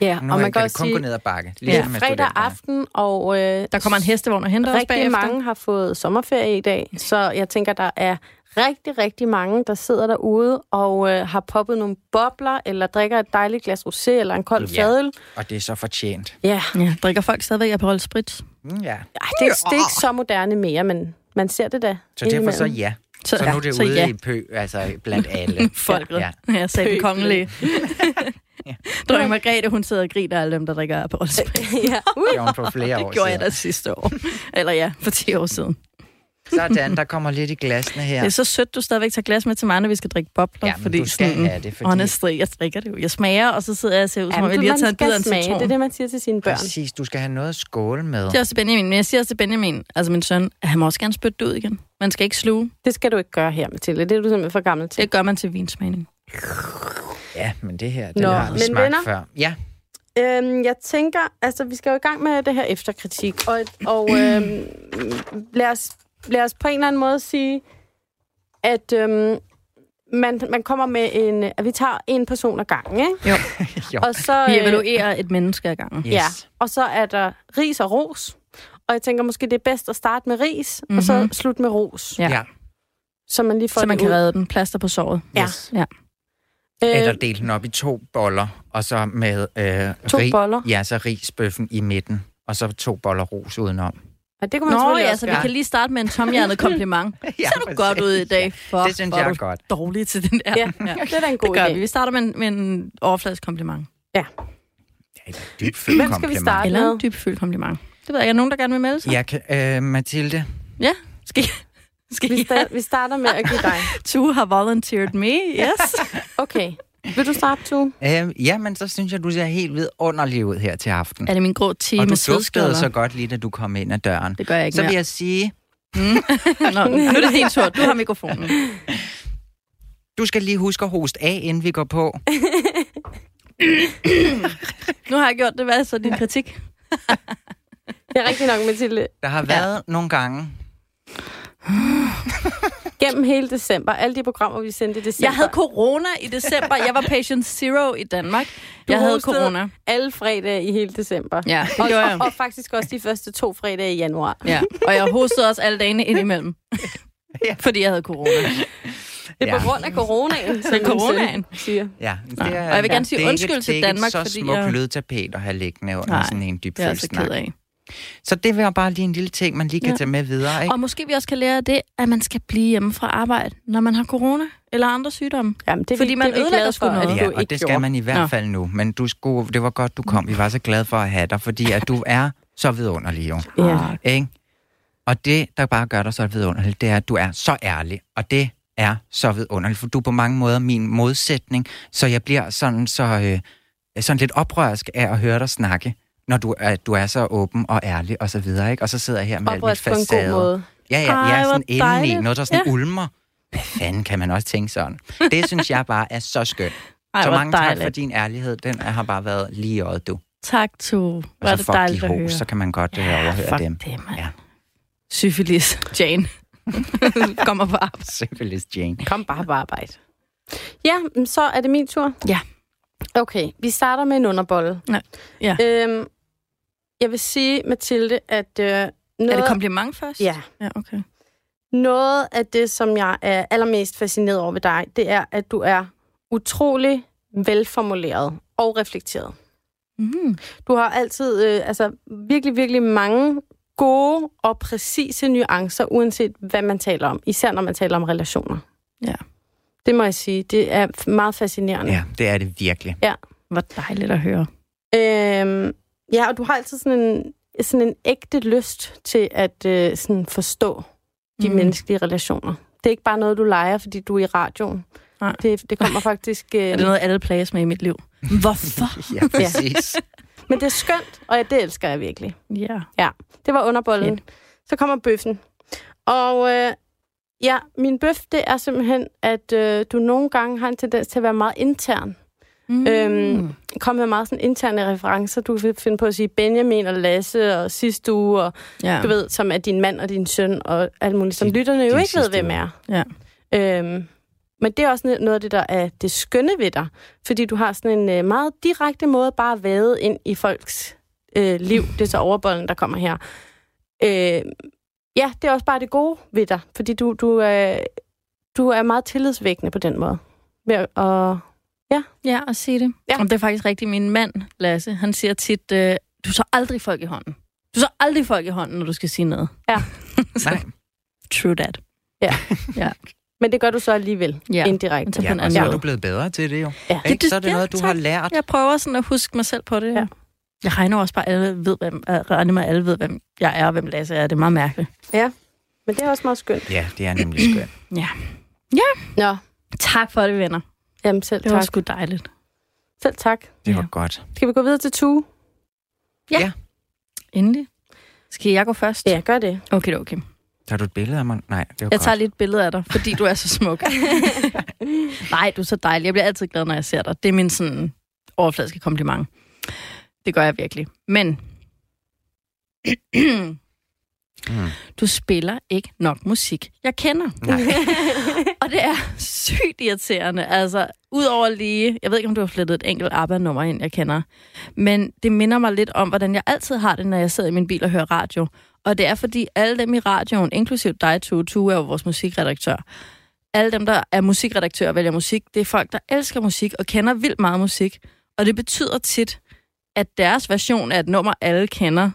[SPEAKER 1] Ja,
[SPEAKER 3] Nu
[SPEAKER 1] og man
[SPEAKER 3] kan,
[SPEAKER 1] kan
[SPEAKER 3] det
[SPEAKER 1] også
[SPEAKER 3] kun
[SPEAKER 1] sige,
[SPEAKER 3] gå ned ad bakke.
[SPEAKER 1] det
[SPEAKER 3] Ligesom med
[SPEAKER 1] fredag aften, og øh,
[SPEAKER 2] Der kommer en hestevogn og henter os
[SPEAKER 1] rigtig
[SPEAKER 2] bagefter.
[SPEAKER 1] mange har fået sommerferie i dag, så jeg tænker, der er rigtig, rigtig mange, der sidder derude og øh, har poppet nogle bobler, eller drikker et dejligt glas rosé, eller en kold
[SPEAKER 3] Ja.
[SPEAKER 1] fadøl.
[SPEAKER 3] Og det er så fortjent.
[SPEAKER 1] Ja,
[SPEAKER 2] Ja, drikker folk stadigvæk Aperol Spritz?
[SPEAKER 3] Mm, ja.
[SPEAKER 1] Ej, det, er, ikke- det er ikke så moderne mere, men man ser det da.
[SPEAKER 3] Så derfor så
[SPEAKER 1] indimellem.
[SPEAKER 3] ja. Så, så nu er det
[SPEAKER 2] så
[SPEAKER 3] ude
[SPEAKER 2] ja.
[SPEAKER 3] i pø, altså blandt alle.
[SPEAKER 2] Folket.
[SPEAKER 3] Ja,
[SPEAKER 2] Ja, jeg sagde den kongelige. Dronning Margrethe, hun sidder og griner af alle dem, der drikker Aperol Spritz.
[SPEAKER 1] ja. Ui.
[SPEAKER 3] det gjorde hun for flere år
[SPEAKER 2] Det gjorde jeg
[SPEAKER 3] siden.
[SPEAKER 2] da sidste år. Eller ja, for 10 år siden.
[SPEAKER 3] Sådan, der kommer lidt i glasene her.
[SPEAKER 2] Det er så sødt, du stadigvæk tager glas med til mig, når vi skal drikke bobler.
[SPEAKER 3] Ja, men
[SPEAKER 2] fordi
[SPEAKER 3] du skal
[SPEAKER 2] sådan,
[SPEAKER 3] have det, fordi-
[SPEAKER 2] Honestly, jeg drikker det jo. Jeg smager, og så sidder jeg og ser ud, som om jeg lige har taget en bid af en citron.
[SPEAKER 1] Det er det, man siger til sine børn.
[SPEAKER 3] Præcis, du skal have noget at skåle med.
[SPEAKER 2] Det er også Benjamin, men jeg siger også til Benjamin, altså min søn, at han må også gerne spytte det ud igen. Man skal ikke sluge.
[SPEAKER 1] Det skal du ikke gøre her, Mathilde. Det er du simpelthen for gammel til.
[SPEAKER 2] Det gør man til vinsmagning.
[SPEAKER 3] Ja, men det her, det
[SPEAKER 1] Nå,
[SPEAKER 3] har vi
[SPEAKER 1] men
[SPEAKER 3] smagt
[SPEAKER 1] venner?
[SPEAKER 3] før. Ja,
[SPEAKER 1] Øhm, jeg tænker, altså vi skal jo i gang med det her efterkritik, og, og øhm, lad, os, lad os på en eller anden måde sige, at øhm, man, man kommer med en, at vi tager en person ad gangen, ikke?
[SPEAKER 3] jo.
[SPEAKER 1] Og så,
[SPEAKER 2] Vi
[SPEAKER 1] øh,
[SPEAKER 2] evaluerer et menneske ad gangen.
[SPEAKER 3] Yes.
[SPEAKER 1] ja, og så er der ris og ros, og jeg tænker måske, det er bedst at starte med ris, mm-hmm. og så
[SPEAKER 2] Mhm.
[SPEAKER 1] slutte med ros,
[SPEAKER 2] Ja.
[SPEAKER 3] ja.
[SPEAKER 1] så man lige får
[SPEAKER 2] Så man kan
[SPEAKER 1] ud.
[SPEAKER 2] redde den plaster på såret.
[SPEAKER 1] Ja.
[SPEAKER 3] Yes.
[SPEAKER 2] Ja.
[SPEAKER 1] Øh,
[SPEAKER 3] Eller dele den op i to boller, og så med øh,
[SPEAKER 1] To boller?
[SPEAKER 3] Ja, så risbøffen i midten, og så to boller ros udenom.
[SPEAKER 1] Ja, det kunne man
[SPEAKER 2] Nå, ja,
[SPEAKER 1] også
[SPEAKER 2] så vi kan lige starte med en tomhjernet kompliment.
[SPEAKER 3] Ja,
[SPEAKER 2] Ser du godt ud i dag? For,
[SPEAKER 3] Det synes jeg
[SPEAKER 2] er du
[SPEAKER 3] godt.
[SPEAKER 2] dårlig til den der.
[SPEAKER 1] Ja, det er da en god
[SPEAKER 2] det gør
[SPEAKER 1] idé.
[SPEAKER 2] vi. Vi starter med en, med en overfladisk kompliment.
[SPEAKER 3] Ja, et dybfølt
[SPEAKER 1] Hvem skal vi
[SPEAKER 3] kompliment.
[SPEAKER 1] starte
[SPEAKER 2] Eller en dybfølt kompliment. Det ved jeg ikke. Er der nogen, der gerne vil melde sig?
[SPEAKER 3] Ja, kan, øh, Mathilde,
[SPEAKER 2] Ja. Skal, skal
[SPEAKER 1] Vi, sta- vi starter med at give dig.
[SPEAKER 2] to have volunteered me? Yes.
[SPEAKER 1] Okay. Vil du starte, Tue?
[SPEAKER 3] øh, ja, men så synes jeg, du ser helt vidunderlig ud her til aften.
[SPEAKER 2] er det min grå tige
[SPEAKER 3] og du
[SPEAKER 2] med
[SPEAKER 3] duftede så godt lige, da du kom ind ad døren.
[SPEAKER 2] Det gør jeg ikke
[SPEAKER 3] Så vil
[SPEAKER 2] mere.
[SPEAKER 3] jeg sige,
[SPEAKER 2] Nå, nu er det din tur. Du har mikrofonen.
[SPEAKER 3] du skal lige huske at hoste af, inden vi går på.
[SPEAKER 2] Nu har jeg gjort det. Hvad er så din kritik?
[SPEAKER 1] Det er rigtigt nok, Mathilde.
[SPEAKER 3] Der har været ja. nogle gange,
[SPEAKER 1] Gennem hele december, alle de programmer, vi sendte i december.
[SPEAKER 2] Jeg havde corona i december. Jeg var patient zero i Danmark. Jeg havde corona.
[SPEAKER 1] alle fredage i hele december.
[SPEAKER 2] Ja, det
[SPEAKER 1] og,
[SPEAKER 2] gjorde jeg.
[SPEAKER 1] og, og faktisk også de første to fredage i januar.
[SPEAKER 2] Ja, og jeg hostede også alle dagene indimellem.
[SPEAKER 3] Ja.
[SPEAKER 2] Fordi jeg havde corona.
[SPEAKER 1] Det er
[SPEAKER 3] Ja.
[SPEAKER 1] på grund af coronaen, som
[SPEAKER 2] er coronaen.
[SPEAKER 1] siger.
[SPEAKER 3] Ja, det
[SPEAKER 2] Nej. Og jeg vil gerne sige
[SPEAKER 3] er
[SPEAKER 2] undskyld
[SPEAKER 3] ikke,
[SPEAKER 2] til
[SPEAKER 3] det er
[SPEAKER 2] Danmark,
[SPEAKER 3] ikke så
[SPEAKER 2] fordi
[SPEAKER 3] smuk
[SPEAKER 2] jeg-
[SPEAKER 3] lydtapet at have liggende under
[SPEAKER 2] Nej,
[SPEAKER 3] sådan en
[SPEAKER 2] Det er jeg så ked af.
[SPEAKER 3] Så det var bare lige en lille ting, man lige kan
[SPEAKER 2] Ja.
[SPEAKER 3] tage med videre, ikke?
[SPEAKER 2] Og måske vi også kan lære det, at man skal blive hjemme fra arbejde, når man har corona eller andre sygdomme.
[SPEAKER 1] Jamen, det er
[SPEAKER 2] Fordi
[SPEAKER 1] vi,
[SPEAKER 2] man
[SPEAKER 1] det er
[SPEAKER 2] ødelægger sgu
[SPEAKER 1] for,
[SPEAKER 2] noget.
[SPEAKER 3] Ja, og
[SPEAKER 1] ikke
[SPEAKER 3] det skal
[SPEAKER 1] gjorde.
[SPEAKER 3] man i hvert fald nu. Men du skulle, det var godt, du kom. Vi var så glade for at have dig, fordi at du er så vidunderlig, jo.
[SPEAKER 1] Ja.
[SPEAKER 3] Ikke? Og det, der bare gør dig så vidunderligt, det er, at du er så ærlig. Og det er så vidunderligt, for du er på mange måder min modsætning. Så jeg bliver sådan, så, øh, sådan lidt oprørsk af at høre dig snakke, når du er, du er så åben og ærlig og så videre. Ikke? Og så sidder jeg her med alt mit
[SPEAKER 1] Oprørsk på en god
[SPEAKER 3] facade.
[SPEAKER 1] måde.
[SPEAKER 3] Ja, ja,
[SPEAKER 2] Ej,
[SPEAKER 3] jeg er
[SPEAKER 2] hvor
[SPEAKER 3] sådan indeni, noget der sådan
[SPEAKER 2] Ja.
[SPEAKER 3] ulmer. Hvad fanden kan man også tænke sådan? Det synes jeg bare er så skønt.
[SPEAKER 2] Ej,
[SPEAKER 3] så mange tak
[SPEAKER 2] dejligt.
[SPEAKER 3] for din ærlighed. Den har bare været lige i øjet, du.
[SPEAKER 2] Tak, to. Er
[SPEAKER 3] Og
[SPEAKER 2] det
[SPEAKER 3] så fuck
[SPEAKER 2] dejligt
[SPEAKER 3] de
[SPEAKER 2] at høre.
[SPEAKER 3] hos, så kan man godt ja, overhøre
[SPEAKER 2] fuck
[SPEAKER 3] dem.
[SPEAKER 2] det.
[SPEAKER 3] Ja.
[SPEAKER 2] Syfilis, Jane. Kommer på arbejde.
[SPEAKER 3] Selvfølgelig, Jane.
[SPEAKER 1] Kom bare på arbejde. Ja, så er det min tur.
[SPEAKER 2] Ja.
[SPEAKER 1] Okay, vi starter med en underbolle.
[SPEAKER 2] Nej. Ja.
[SPEAKER 1] Øhm, jeg vil sige, Mathilde, at øh, noget,
[SPEAKER 2] Er det kompliment først?
[SPEAKER 1] Ja.
[SPEAKER 2] Ja, okay.
[SPEAKER 1] noget af det, som jeg er allermest fascineret over ved dig, det er, at du er utrolig velformuleret og reflekteret.
[SPEAKER 2] Mm.
[SPEAKER 1] Du har altid øh, altså, virkelig, virkelig mange gode og præcise nuancer, uanset hvad man taler om. Især når man taler om relationer.
[SPEAKER 2] Ja.
[SPEAKER 1] Det må jeg sige. Det er meget fascinerende.
[SPEAKER 3] Ja, det er det virkelig.
[SPEAKER 2] Hvor dejligt at høre.
[SPEAKER 1] Øhm, ja, og du har altid sådan en, sådan en ægte lyst til at øh, sådan forstå de mm. Menneskelige relationer. Det er ikke bare noget, du leger, fordi du er i radioen.
[SPEAKER 2] Nej.
[SPEAKER 1] Det, det kommer faktisk... Øh,
[SPEAKER 2] Er det noget, alle plages med i mit liv? Hvorfor?
[SPEAKER 3] Ja, præcis.
[SPEAKER 1] Men det er skønt, og ja, det elsker jeg virkelig.
[SPEAKER 2] ja.
[SPEAKER 1] Det var underbollen. Så kommer bøffen. Og øh, ja, min bøf, det er simpelthen, at øh, du nogle gange har en tendens til at være meget intern.
[SPEAKER 2] Mm.
[SPEAKER 1] Øhm, Kom med meget sådan interne referencer. Du vil finde på at sige Benjamin og Lasse og sidste uge, og
[SPEAKER 2] ja.
[SPEAKER 1] du ved, som er din mand og din søn og alt muligt, som lytterne jo ikke ved, hvem er.
[SPEAKER 2] Ja.
[SPEAKER 1] Øhm, men det er også noget af det, der er det skønne ved dig. Fordi du har sådan en øh, meget direkte måde bare at vade ind i folks øh, liv. Det er så overbollen, der kommer her. Øh, ja, det er også bare det gode ved dig. Fordi du, du, øh, du er meget tillidsvækkende på den måde. Ved at, og,
[SPEAKER 2] Ja, at sige det.
[SPEAKER 1] Ja.
[SPEAKER 2] Ja. Og det er faktisk rigtigt. Min mand, Lasse, han siger tit, øh, du så aldrig folk i hånden. Du så aldrig folk i hånden, når du skal sige noget.
[SPEAKER 1] Ja.
[SPEAKER 2] så,
[SPEAKER 3] Nej.
[SPEAKER 2] true that.
[SPEAKER 1] men det gør du så alligevel,
[SPEAKER 2] Ja.
[SPEAKER 1] indirekte.
[SPEAKER 3] Ja, og så er du blevet bedre til det jo.
[SPEAKER 1] Ja.
[SPEAKER 3] Ikke?
[SPEAKER 2] det-
[SPEAKER 3] Så er det
[SPEAKER 2] ja,
[SPEAKER 3] noget, du har lært.
[SPEAKER 2] Jeg prøver sådan at huske mig selv på det.
[SPEAKER 1] Ja.
[SPEAKER 2] Ja. Jeg regner også bare, alle ved, hvem, regner med, at alle ved, hvem jeg er, og hvem Lasse er. Det er meget mærkeligt.
[SPEAKER 1] Men det er også meget skønt.
[SPEAKER 3] Ja, det er nemlig skønt.
[SPEAKER 1] Nå,
[SPEAKER 2] Tak for det, venner.
[SPEAKER 1] jamen selv
[SPEAKER 2] Det var
[SPEAKER 1] tak.
[SPEAKER 2] sgu dejligt.
[SPEAKER 1] Selv tak.
[SPEAKER 3] Det var
[SPEAKER 2] Ja.
[SPEAKER 3] godt.
[SPEAKER 1] Skal vi gå videre til Tue?
[SPEAKER 2] Endelig. Skal jeg gå først?
[SPEAKER 1] Ja, gør det.
[SPEAKER 2] Okay, okay.
[SPEAKER 3] Tager du et billede af mig? Nej, det var
[SPEAKER 2] Jeg
[SPEAKER 3] godt.
[SPEAKER 2] tager lige et billede af dig, fordi du er så smuk. Nej, du er så dejlig. Jeg bliver altid glad, når jeg ser dig. Det er min sådan overfladiske kompliment. Det gør jeg virkelig. Men
[SPEAKER 3] Mm.
[SPEAKER 2] du spiller ikke nok musik, jeg kender.
[SPEAKER 3] Nej.
[SPEAKER 2] Og det er sygt irriterende. Altså, udover lige... Jeg ved ikke, om du har flettet et enkelt ABBA-nummer ind, jeg kender. Men det minder mig lidt om, hvordan jeg altid har det, når jeg sidder i min bil og hører radio. Og det er, fordi alle dem i radioen, inklusive dig, Tue, Tue er jo vores musikredaktør, alle dem, der er musikredaktører og vælger musik, det er folk, der elsker musik og kender vildt meget musik. Og det betyder tit, at deres version af et nummer, alle kender,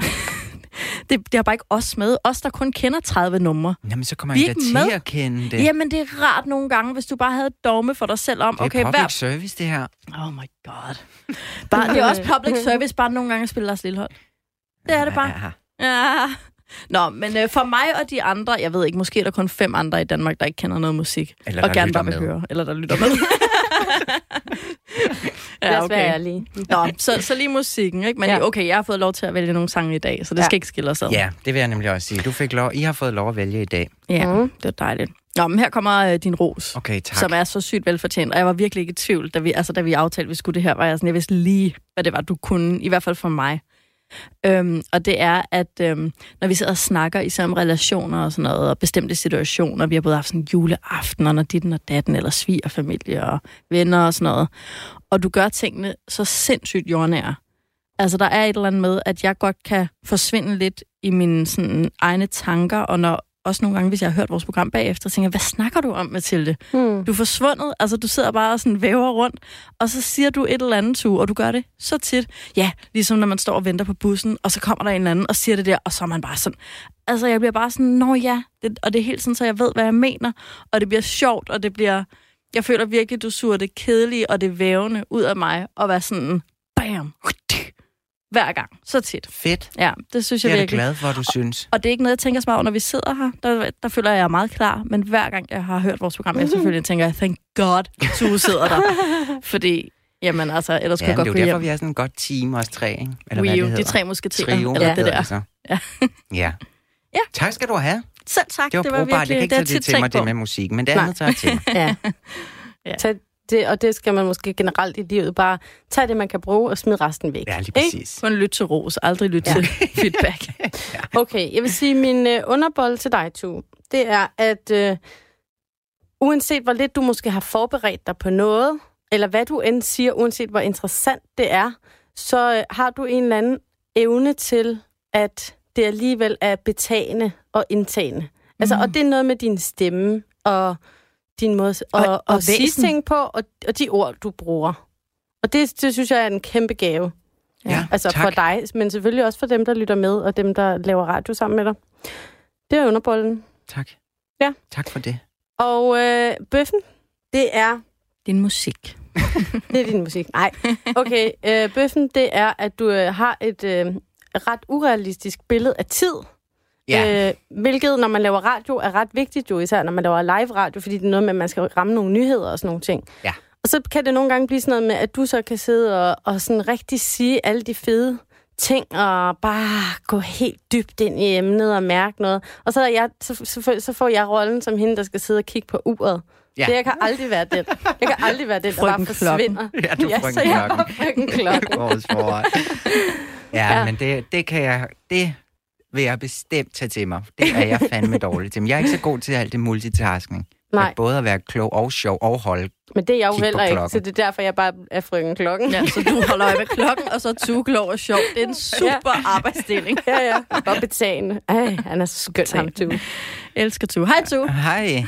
[SPEAKER 2] det, det har bare ikke os med. Os, der kun kender 30 numre.
[SPEAKER 3] Jamen, så kommer
[SPEAKER 2] Vi
[SPEAKER 3] jeg da
[SPEAKER 2] ikke
[SPEAKER 3] til
[SPEAKER 2] med.
[SPEAKER 3] at kende det.
[SPEAKER 2] Det. Jamen, det er rart nogle gange, hvis du bare havde et dogme for dig selv om,
[SPEAKER 3] det er
[SPEAKER 2] okay,
[SPEAKER 3] public
[SPEAKER 2] hver...
[SPEAKER 3] service, det her.
[SPEAKER 2] Oh my god. Bare, det er også public service, bare nogle gange at spille Lars Lillehold. Det er det bare.
[SPEAKER 3] Ja.
[SPEAKER 2] Ja. Nå, men øh, for mig og de andre, jeg ved ikke, måske er der kun fem andre i Danmark, der ikke kender noget musik.
[SPEAKER 3] Eller
[SPEAKER 2] og gerne bare vil høre. Eller der lytter med.
[SPEAKER 1] Lad os være ærlige.
[SPEAKER 2] Nå, så, så lige musikken, ikke? Men
[SPEAKER 1] Ja.
[SPEAKER 2] ja. okay, jeg har fået lov til at vælge nogle sange i dag, så det
[SPEAKER 1] Ja.
[SPEAKER 2] skal ikke skille os ad.
[SPEAKER 3] Ja, det vil jeg nemlig også sige. Du fik lov, I har fået lov at vælge i dag.
[SPEAKER 2] ja
[SPEAKER 1] Mm.
[SPEAKER 2] det er dejligt. Nå, men her kommer øh, din ros.
[SPEAKER 3] Okay, tak.
[SPEAKER 2] som er så sygt velfortjent. Og jeg var virkelig ikke i tvivl, da vi, altså, da vi aftalte, at vi skulle det her, var jeg sådan, jeg vidste lige, hvad det var, du kunne, i hvert fald for mig. Øhm, og det er, at øhm, når vi sidder og snakker i om relationer og sådan noget, og bestemte situationer, vi har både haft sådan juleaften, og når ditten og datten, eller svigerfamilie og venner og sådan noget, og du gør tingene så sindssygt jordnære. Altså, der er et eller andet med, at jeg godt kan forsvinde lidt i mine sådan, egne tanker, og når også nogle gange, hvis jeg har hørt vores program bagefter, tænker hvad snakker du om, Mathilde?
[SPEAKER 1] Hmm.
[SPEAKER 2] Du er forsvundet, altså du sidder bare og sådan væver rundt, og så siger du et eller andet tur, og du gør det så tit. Ja, ligesom når man står og venter på bussen, og så kommer der en eller anden og siger det der, og så er man bare sådan, altså jeg bliver bare sådan, nå ja, det, og det er helt sådan, så jeg ved, hvad jeg mener, og det bliver sjovt, og det bliver, jeg føler virkelig, du suger det kedelige og det vævende ud af mig, og være sådan, bam, hver gang, så tit.
[SPEAKER 3] Fedt.
[SPEAKER 2] Ja, det synes
[SPEAKER 3] Jeg
[SPEAKER 2] jeg
[SPEAKER 3] er da
[SPEAKER 2] virkelig.
[SPEAKER 3] glad for, at du synes.
[SPEAKER 2] Og det er ikke noget, jeg tænker så meget over, når vi sidder her. Der, der føler jeg, jeg er meget klar. Men hver gang jeg har hørt vores program efterfølgende, tænker jeg, thank God, du sidder der. Fordi, jamen altså, ellers
[SPEAKER 3] Ja,
[SPEAKER 2] kunne jeg godt
[SPEAKER 3] det er jo derfor,
[SPEAKER 2] hjem.
[SPEAKER 3] vi er sådan en godt team, os tre, ikke? Eller hvad
[SPEAKER 2] Wii
[SPEAKER 3] det
[SPEAKER 2] U, de
[SPEAKER 3] hedder.
[SPEAKER 2] tre musketerer.
[SPEAKER 3] Trio,
[SPEAKER 2] eller det
[SPEAKER 3] hedder
[SPEAKER 2] der.
[SPEAKER 3] så.
[SPEAKER 2] Ja.
[SPEAKER 3] ja.
[SPEAKER 2] Ja.
[SPEAKER 3] Tak skal du have.
[SPEAKER 2] Selv tak,
[SPEAKER 3] Det var,
[SPEAKER 2] det var
[SPEAKER 3] brugbart. Jeg
[SPEAKER 2] virkelig,
[SPEAKER 3] kan ikke
[SPEAKER 2] det
[SPEAKER 3] tage det til mig, det med musikken, men det andet tager jeg til mig.
[SPEAKER 1] Ja.
[SPEAKER 2] Ja.
[SPEAKER 1] Tag det, og det skal man måske generelt i livet bare tage det, man kan bruge, og smide resten væk.
[SPEAKER 3] Ja, lige
[SPEAKER 1] Ikke?
[SPEAKER 3] præcis.
[SPEAKER 2] Kun lyt til ros, aldrig lyt
[SPEAKER 1] Ja.
[SPEAKER 2] til feedback.
[SPEAKER 1] Okay, jeg vil sige, min øh, underbold til dig, Tu, det er, at øh, uanset hvor lidt du måske har forberedt dig på noget, eller hvad du end siger, uanset hvor interessant det er, så øh, har du en eller anden evne til, at det alligevel er betagende og indtagende. Altså,
[SPEAKER 2] Mm.
[SPEAKER 1] og det er noget med din stemme og din måde at,
[SPEAKER 2] Og-
[SPEAKER 1] og,
[SPEAKER 2] og
[SPEAKER 1] at sige ting på, og, og de ord, du bruger. Og det, det synes jeg er en kæmpe gave.
[SPEAKER 3] Ja,
[SPEAKER 1] Altså
[SPEAKER 3] tak.
[SPEAKER 1] for dig, men selvfølgelig også for dem, der lytter med, og dem, der laver radio sammen med dig. Det er underbollen.
[SPEAKER 3] Tak.
[SPEAKER 1] Ja.
[SPEAKER 3] Tak for det.
[SPEAKER 1] Og øh, bøffen, det er...
[SPEAKER 2] Din musik.
[SPEAKER 1] Det er din musik. Nej. Okay, øh, bøffen, det er, at du øh, har et øh, ret urealistisk billede af tid.
[SPEAKER 3] Ja.
[SPEAKER 1] Øh, hvilket, når man laver radio, er ret vigtigt jo, især når man laver live radio, fordi det er noget med, at man skal ramme nogle nyheder og sådan nogle ting.
[SPEAKER 3] Ja.
[SPEAKER 1] Og så kan det nogle gange blive sådan noget med, at du så kan sidde og, og sådan rigtig sige alle de fede ting, og bare gå helt dybt ind i emnet og mærke noget. Og så, er jeg, så, så, så får jeg rollen som hende, der skal sidde og kigge på uret.
[SPEAKER 3] Ja.
[SPEAKER 1] Det, jeg kan aldrig være den. Jeg kan aldrig være den, der bare forsvinder.
[SPEAKER 3] Ja, du er frøken
[SPEAKER 1] så jeg er klokken.
[SPEAKER 3] Ja,
[SPEAKER 1] Ja.
[SPEAKER 3] ja, men det, det kan jeg... Det vil jeg bestemt tage til mig. Det er jeg fandme dårlig til. Men jeg er ikke så god til alt det multitasking.
[SPEAKER 1] Nej.
[SPEAKER 3] At både at være klog og sjov og holde.
[SPEAKER 1] Men det er jeg jo heller ikke,
[SPEAKER 3] klokken.
[SPEAKER 1] så det er derfor, jeg bare er frøken klokken.
[SPEAKER 2] Ja, så du holder øje med klokken, og så er du klog og sjov. Det er en super arbejdsdeling.
[SPEAKER 1] ja, ja. Og betagende. Ej, han er så skøn, ham, du.
[SPEAKER 2] Elsker du. Hej, du.
[SPEAKER 3] Hej.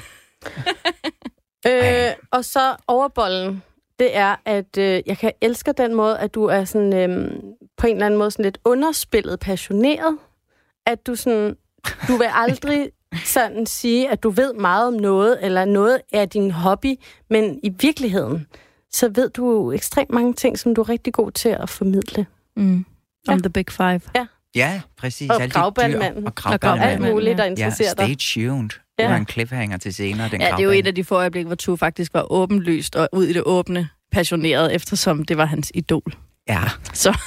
[SPEAKER 1] Øh, og så overbollen, det er, at øh, jeg kan elske den måde, at du er sådan, øh, på en eller anden måde sådan lidt underspillet passioneret. At du sådan, du vil aldrig sådan sige, at du ved meget om noget, eller noget er din hobby, men i virkeligheden, så ved du ekstremt mange ting, som du er rigtig god til at formidle.
[SPEAKER 2] Mm.
[SPEAKER 1] Ja.
[SPEAKER 2] Om the big five.
[SPEAKER 3] Ja, præcis.
[SPEAKER 1] Og gravbandmanden.
[SPEAKER 3] Og
[SPEAKER 2] Og
[SPEAKER 3] gravbandmanden.
[SPEAKER 1] Alt muligt, der
[SPEAKER 3] Ja,
[SPEAKER 1] interesserer
[SPEAKER 3] stay
[SPEAKER 1] dig.
[SPEAKER 3] tuned. Det
[SPEAKER 1] Ja.
[SPEAKER 3] var en cliffhanger til senere, den
[SPEAKER 2] Ja, det er jo et af de få øjeblikke, hvor Tue faktisk var åbenlyst og ud i det åbne passioneret, eftersom det var hans idol.
[SPEAKER 3] Ja.
[SPEAKER 2] Så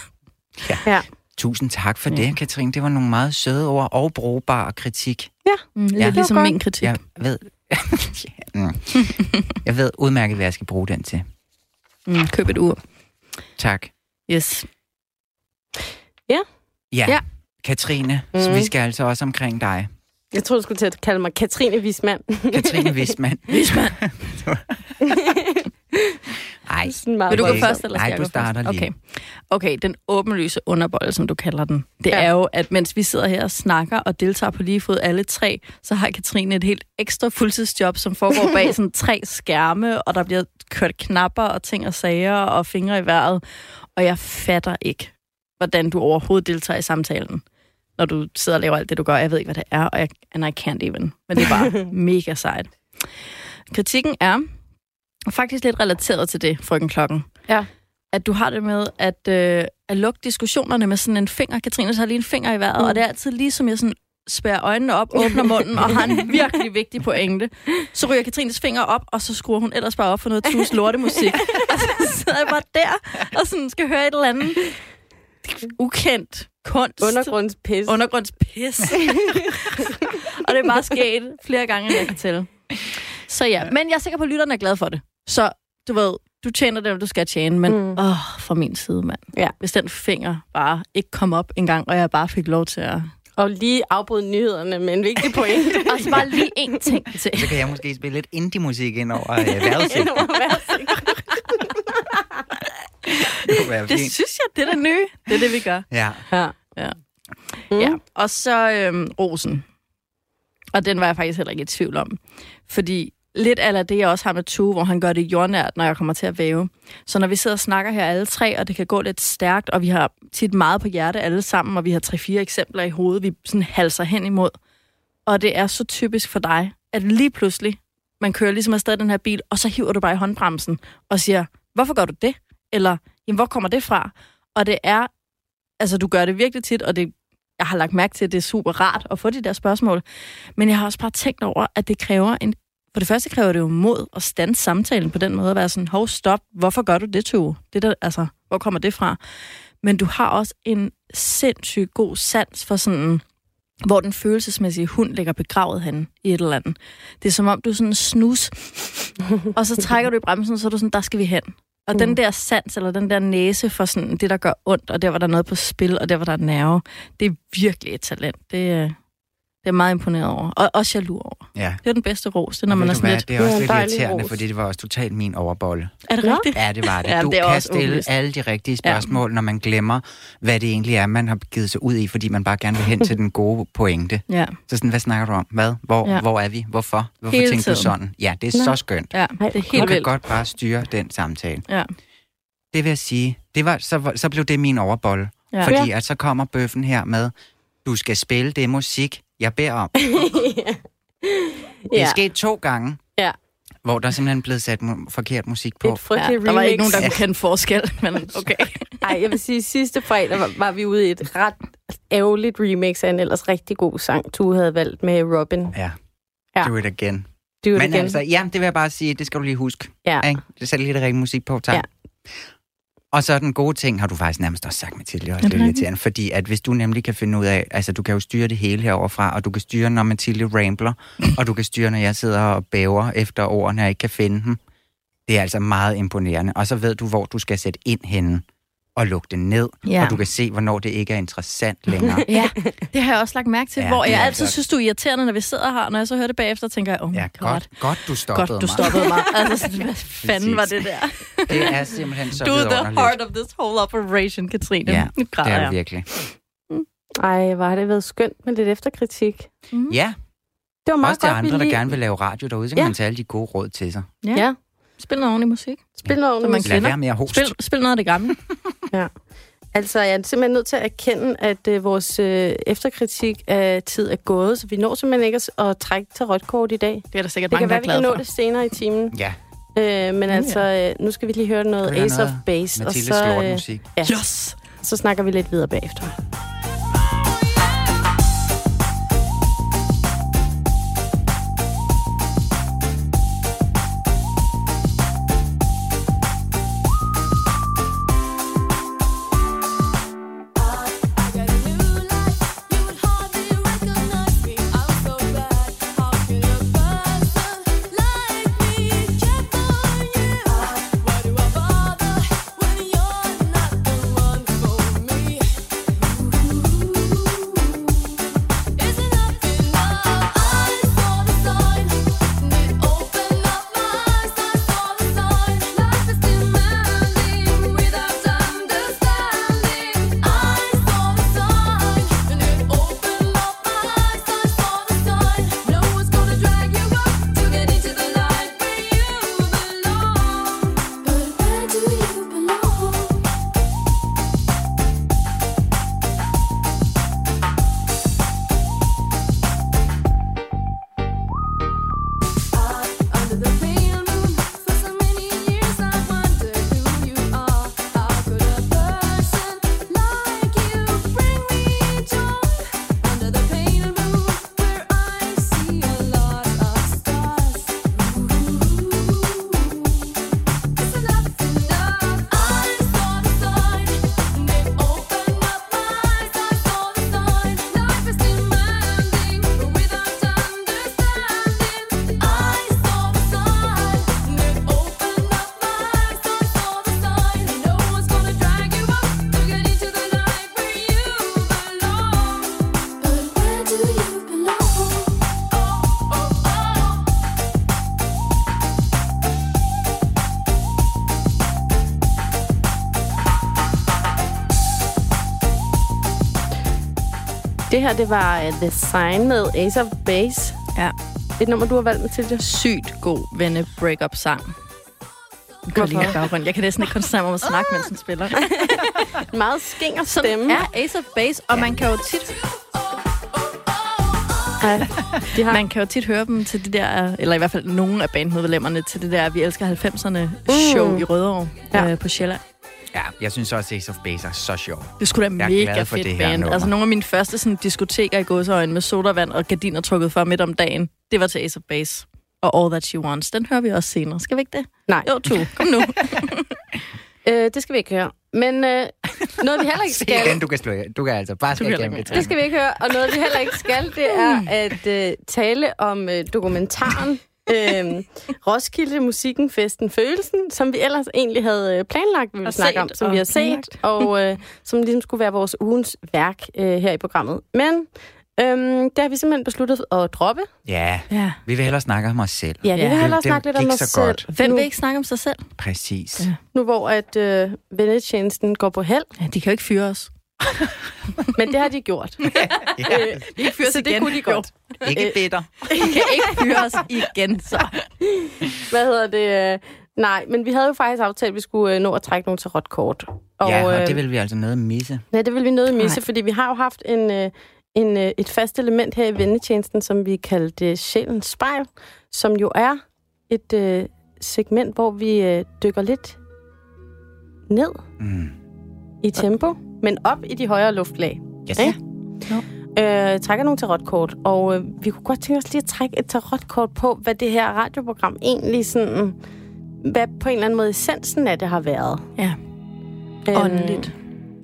[SPEAKER 1] Ja.
[SPEAKER 3] Tusind tak for
[SPEAKER 2] Ja.
[SPEAKER 3] det, Katrine. Det var nogle meget søde ord og brugbare kritik.
[SPEAKER 2] mm, lidt
[SPEAKER 3] Ja.
[SPEAKER 2] ligesom
[SPEAKER 1] var
[SPEAKER 2] min kritik.
[SPEAKER 3] Jeg ved, Ja, mm. jeg ved udmærket, hvad jeg skal bruge den til.
[SPEAKER 2] Mm, køb et ur.
[SPEAKER 3] Tak.
[SPEAKER 2] Yes.
[SPEAKER 3] Ja.
[SPEAKER 2] Ja.
[SPEAKER 3] Katrine, mm.
[SPEAKER 1] Mhm.
[SPEAKER 3] vi skal altså også omkring dig.
[SPEAKER 1] Jeg tror du skulle til at kalde mig Katrine Wismand.
[SPEAKER 3] Katrine Wisman.
[SPEAKER 2] Wisman.
[SPEAKER 3] Ej,
[SPEAKER 1] Sådan meget
[SPEAKER 2] Vil du gå først, eller skal
[SPEAKER 3] Nej,
[SPEAKER 2] jeg
[SPEAKER 3] du
[SPEAKER 2] gå
[SPEAKER 3] starter
[SPEAKER 2] først?
[SPEAKER 3] lige.
[SPEAKER 2] Okay. okay, den åbenlyse underbold, som du kalder den, det
[SPEAKER 1] ja.
[SPEAKER 2] er jo, at mens vi sidder her og snakker og deltager på lige fod alle tre, så har Katrine et helt ekstra fuldtidsjob, som foregår bag sådan tre skærme, og der bliver kørt knapper og ting og sager og fingre i vejret. Og jeg fatter ikke, hvordan du overhovedet deltager i samtalen, når du sidder og laver alt det, du gør. Jeg ved ikke, hvad det er, og jeg, and I can't even. Men det er bare mega sejt. Kritikken er faktisk lidt relateret til det, frøken Klokken
[SPEAKER 1] Ja.
[SPEAKER 2] at du har det med at, øh, at lukke diskussionerne med sådan en finger. Katrine tager lige en finger i vejret, mm. og det er altid lige som jeg sådan spærrer øjnene op, åbner munden og har en virkelig vigtig pointe. Så ryger Katrines finger op, og så skruer hun ellers bare op for noget tus lortemusik. og så sidder jeg bare der, og sådan skal høre et eller andet ukendt kunst.
[SPEAKER 1] Undergrundspis.
[SPEAKER 2] Undergrundspis. og det er bare sket flere gange, end jeg kan tælle. Så ja, men jeg er sikker på, at lytterne er glade for det. Så du ved, du tjener det, du skal tjene, men
[SPEAKER 1] Mm.
[SPEAKER 2] åh, fra min side, mand.
[SPEAKER 1] Ja.
[SPEAKER 2] Hvis den finger bare ikke kom op en gang, og jeg bare fik lov til at...
[SPEAKER 1] Og lige afbryde nyhederne med en vigtig pointe.
[SPEAKER 2] Og så bare lige én ting til.
[SPEAKER 3] Så kan jeg måske spille lidt indie-musik ind over øh, vejrudsigten.
[SPEAKER 1] Ind over vejrudsigten.
[SPEAKER 3] Det
[SPEAKER 2] Det synes jeg, det er det nye. Det er det, vi gør.
[SPEAKER 3] Ja.
[SPEAKER 1] Ja.
[SPEAKER 2] Ja.
[SPEAKER 1] Mm.
[SPEAKER 2] Ja, og så øhm, rosen. Og den var jeg faktisk heller ikke i tvivl om. Fordi lidt af det, jeg også har med Tue, hvor han gør det jordnært, når jeg kommer til at væve. Så når vi sidder og snakker her alle tre, og det kan gå lidt stærkt, og vi har tit meget på hjerte alle sammen, og vi har tre-fire eksempler i hovedet, vi sådan halser hen imod. Og det er så typisk for dig, at lige pludselig, man kører ligesom afsted den her bil, og så hiver du bare i håndbremsen og siger, hvorfor gør du det? Eller, jamen, hvor kommer det fra? Og det er, altså du gør det virkelig tit, og det, jeg har lagt mærke til, at det er super rart at få de der spørgsmål. Men jeg har også bare tænkt over, at det kræver en... For det første kræver det jo mod at stande samtalen på den måde, at være sådan, hov, stop, hvorfor gør du det, Tue? Det der, altså, hvor kommer det fra? Men du har også en sindssygt god sans for sådan, hvor den følelsesmæssige hund ligger begravet hen i et eller andet. Det er som om, du sådan snus, og så trækker du i bremsen, så er du sådan, der skal vi hen. Og mm. den der sans, eller den der næse for sådan det, der gør ondt, og der, hvor der er noget på spil, og der, hvor der er nerve, det er virkelig et talent. Det, er- det er meget imponeret over. Og også jaloux over.
[SPEAKER 3] ja.
[SPEAKER 2] Det er den bedste ros, det når
[SPEAKER 3] Og
[SPEAKER 2] man er
[SPEAKER 3] du
[SPEAKER 2] sådan
[SPEAKER 3] hvad,
[SPEAKER 2] lidt...
[SPEAKER 3] Det er også
[SPEAKER 1] Det
[SPEAKER 3] lidt irriterende,
[SPEAKER 1] ros.
[SPEAKER 3] fordi det var også totalt min overbolle.
[SPEAKER 2] Er det rigtigt?
[SPEAKER 3] Ja, det var det.
[SPEAKER 2] Ja,
[SPEAKER 3] du
[SPEAKER 2] det er
[SPEAKER 3] kan stille
[SPEAKER 2] åbenlyst.
[SPEAKER 3] alle de rigtige spørgsmål, når man glemmer, hvad det egentlig er, man har givet sig ud i, fordi man bare gerne vil hen til den gode pointe.
[SPEAKER 2] Ja.
[SPEAKER 3] Så sådan, hvad snakker du om? Hvad? Hvor,
[SPEAKER 2] Ja.
[SPEAKER 3] ja. hvor er vi? Hvorfor? Hvorfor
[SPEAKER 2] Hele
[SPEAKER 3] tænkte du
[SPEAKER 2] tiden.
[SPEAKER 3] sådan? Ja, det er
[SPEAKER 1] Nå.
[SPEAKER 3] så skønt.
[SPEAKER 2] ja, det er
[SPEAKER 3] Du
[SPEAKER 2] helt
[SPEAKER 3] kan
[SPEAKER 2] vildt.
[SPEAKER 3] godt bare styre den samtale.
[SPEAKER 2] Ja.
[SPEAKER 3] Det vil jeg sige, det var, så, så blev det min overbolle.
[SPEAKER 2] Ja.
[SPEAKER 3] Ja. Fordi at så kommer bøffen her med, du skal spille det musik, jeg beder om. Det er
[SPEAKER 1] ja.
[SPEAKER 3] sket to gange,
[SPEAKER 1] Ja.
[SPEAKER 3] hvor der er simpelthen blevet sat mu- forkert musik på.
[SPEAKER 1] Et
[SPEAKER 2] Ja, der var ikke nogen, der kunne kende forskel, men okay.
[SPEAKER 1] Ej, jeg vil sige, sidste fredag var, var vi ude i et ret ærgerligt remix af en ellers rigtig god sang, du havde valgt med Robin.
[SPEAKER 3] Ja.
[SPEAKER 1] Ja.
[SPEAKER 3] Do it again.
[SPEAKER 1] Do it
[SPEAKER 3] Men
[SPEAKER 1] again.
[SPEAKER 3] altså, ja, det vil jeg bare sige, det skal du lige huske.
[SPEAKER 1] ja.
[SPEAKER 3] Ikke? Det sætter lige det rigtige musik på, tak.
[SPEAKER 1] Ja.
[SPEAKER 3] Og så den gode ting, har du faktisk nærmest også sagt, Mathilde, også
[SPEAKER 2] Er det rigtigt?
[SPEAKER 3] irriterende, fordi at hvis du nemlig kan finde ud af, altså du kan jo styre det hele heroverfra, og du kan styre, når Mathilde rambler, og du kan styre, når jeg sidder og bæver efter ordene, og jeg ikke kan finde dem. Det er altså meget imponerende. Og så ved du, hvor du skal sætte ind henne og lukke det ned,
[SPEAKER 2] Ja.
[SPEAKER 3] og du kan se, hvornår det ikke er interessant længere.
[SPEAKER 2] Ja, det har jeg også lagt mærke til,
[SPEAKER 3] Ja,
[SPEAKER 2] hvor
[SPEAKER 3] det
[SPEAKER 2] jeg altid
[SPEAKER 3] godt.
[SPEAKER 2] synes, du er irriterende, når vi sidder her, når jeg så hører det bagefter, tænker jeg, oh my
[SPEAKER 3] Ja,
[SPEAKER 2] god,
[SPEAKER 3] godt, godt du stoppede
[SPEAKER 2] godt du
[SPEAKER 3] mig.
[SPEAKER 2] stoppede mig. Altså, sådan, hvad fanden var det der?
[SPEAKER 3] Det er simpelthen så
[SPEAKER 2] Du er the heart of this whole operation, Katrine.
[SPEAKER 3] Ja,
[SPEAKER 2] nu
[SPEAKER 3] det
[SPEAKER 2] græder
[SPEAKER 3] er
[SPEAKER 2] jeg.
[SPEAKER 3] det virkelig.
[SPEAKER 1] Ej, hvor har det været skønt med lidt efterkritik.
[SPEAKER 3] Ja,
[SPEAKER 1] Det var meget
[SPEAKER 3] også de
[SPEAKER 1] godt,
[SPEAKER 3] andre, der gerne vil lave radio derude, så kan
[SPEAKER 1] Ja.
[SPEAKER 3] man tage alle de gode råd til sig.
[SPEAKER 2] Ja.
[SPEAKER 1] Ja,
[SPEAKER 2] Spil noget ordentlig musik.
[SPEAKER 1] spil noget
[SPEAKER 2] Så man
[SPEAKER 1] ordentligt
[SPEAKER 2] kan-
[SPEAKER 3] Lad være med at hoste.
[SPEAKER 2] Spil, spil noget af det gamle.
[SPEAKER 1] Altså, jeg er simpelthen nødt til at erkende, at øh, vores øh, efterkritik af tid er gået, så vi når simpelthen ikke at, at trække til rødt kort i dag.
[SPEAKER 2] Det er der sikkert
[SPEAKER 1] Det
[SPEAKER 2] mange,
[SPEAKER 1] kan
[SPEAKER 2] der
[SPEAKER 1] være,
[SPEAKER 2] er
[SPEAKER 1] vi
[SPEAKER 2] glade
[SPEAKER 1] kan nå
[SPEAKER 2] for.
[SPEAKER 1] det senere i timen.
[SPEAKER 3] Ja,
[SPEAKER 1] Øh, men altså, øh, nu skal vi lige høre noget Ace of Base, og
[SPEAKER 3] Mathildes
[SPEAKER 1] så, øh,
[SPEAKER 3] lortmusik.
[SPEAKER 1] ja,
[SPEAKER 2] Yes!
[SPEAKER 1] så snakker vi lidt videre bagefter. Det her, det var uh, The Sign med Ace of Base.
[SPEAKER 2] Ja.
[SPEAKER 1] Et nummer, du har valgt, Mathilde.
[SPEAKER 2] Sygt god venne breakup sang. Baggrunden. Jeg kan næsten ikke koncentrere mig om at snakke, mens den spiller.
[SPEAKER 1] En meget
[SPEAKER 2] Som
[SPEAKER 1] stemme.
[SPEAKER 2] er Ace of Base, og man kan jo tit
[SPEAKER 1] Ja. De har
[SPEAKER 2] Man kan jo tit høre dem til det der, eller i hvert fald nogle af bandmedlemmerne til det der, vi elsker 90'erne show
[SPEAKER 1] Mm.
[SPEAKER 2] i Rødovre
[SPEAKER 1] Ja.
[SPEAKER 2] ja. øh, på Sjælland.
[SPEAKER 3] Ja, jeg synes også, Ace of Base er så sjov.
[SPEAKER 2] Det skulle da
[SPEAKER 3] Jeg
[SPEAKER 2] mega
[SPEAKER 3] glad for
[SPEAKER 2] fedt
[SPEAKER 3] det her
[SPEAKER 2] band.
[SPEAKER 3] nummer.
[SPEAKER 2] Altså nogle af mine første sådan, diskoteker i gåseøjne med sodavand og gardiner trukket for midt om dagen, det var til Ace of Base. Og All That She Wants. Den hører vi også senere. Skal vi ikke det?
[SPEAKER 1] Nej.
[SPEAKER 2] Jo, to. Kom nu.
[SPEAKER 1] Øh, det skal vi ikke høre. Men øh, noget, vi heller ikke
[SPEAKER 3] Se
[SPEAKER 1] skal...
[SPEAKER 3] den, du kan slå. Du kan altså bare skal det.
[SPEAKER 1] Det skal vi ikke høre. Og noget, vi heller ikke skal, det er at øh, tale om øh, dokumentaren øh, Roskilde Musikken Festen Følelsen, som vi ellers egentlig havde øh, planlagt, vi ville snakke
[SPEAKER 2] set
[SPEAKER 1] om, som vi har set,
[SPEAKER 2] planlagt.
[SPEAKER 1] og øh, som ligesom skulle være vores ugens værk øh, her i programmet. Men øh, det har vi simpelthen besluttet at droppe.
[SPEAKER 3] Ja,
[SPEAKER 2] Ja.
[SPEAKER 3] vi vil hellere snakke om os selv.
[SPEAKER 1] Ja, vi
[SPEAKER 2] Ja.
[SPEAKER 1] vil hellere
[SPEAKER 3] Det- det
[SPEAKER 1] snakke lidt om os
[SPEAKER 3] så
[SPEAKER 1] selv.
[SPEAKER 3] godt.
[SPEAKER 2] Hvem
[SPEAKER 1] nu,
[SPEAKER 2] vil ikke snakke om sig selv?
[SPEAKER 3] Præcis.
[SPEAKER 2] Ja.
[SPEAKER 1] nu hvor at øh, vennetjenesten går på held,
[SPEAKER 2] Ja, de kan jo ikke fyre os.
[SPEAKER 1] men det har de gjort.
[SPEAKER 3] Ja,
[SPEAKER 1] Øh,
[SPEAKER 2] Vi kan fyre
[SPEAKER 1] så det kunne de godt.
[SPEAKER 3] ikke bitter.
[SPEAKER 2] De kan ikke fyre os igen, så.
[SPEAKER 1] Hvad hedder det? øh, Nej, men vi havde jo faktisk aftalt, at vi skulle øh, nå at trække nogle tarotkort.
[SPEAKER 3] Og, ja, og
[SPEAKER 1] øh,
[SPEAKER 3] det vil vi altså noget misse.
[SPEAKER 1] Ja, det vil vi nødt misse,
[SPEAKER 2] Nej.
[SPEAKER 1] fordi vi har jo haft en, øh, en, øh, et fast element her i vennetjenesten, som vi kaldte Sjælens Spejl, som jo er et øh, segment, hvor vi øh, dykker lidt ned
[SPEAKER 3] Mm.
[SPEAKER 1] i tempo, men op i de højere luftlag.
[SPEAKER 3] Yes.
[SPEAKER 1] Ikke? Øh, trækker nogle tarotkort, og øh, vi kunne godt tænke os lige at trække et tarotkort på, hvad det her radioprogram egentlig sådan, hvad på en eller anden måde essensen af det har været.
[SPEAKER 2] Ja,
[SPEAKER 1] Øhm,
[SPEAKER 2] åndeligt.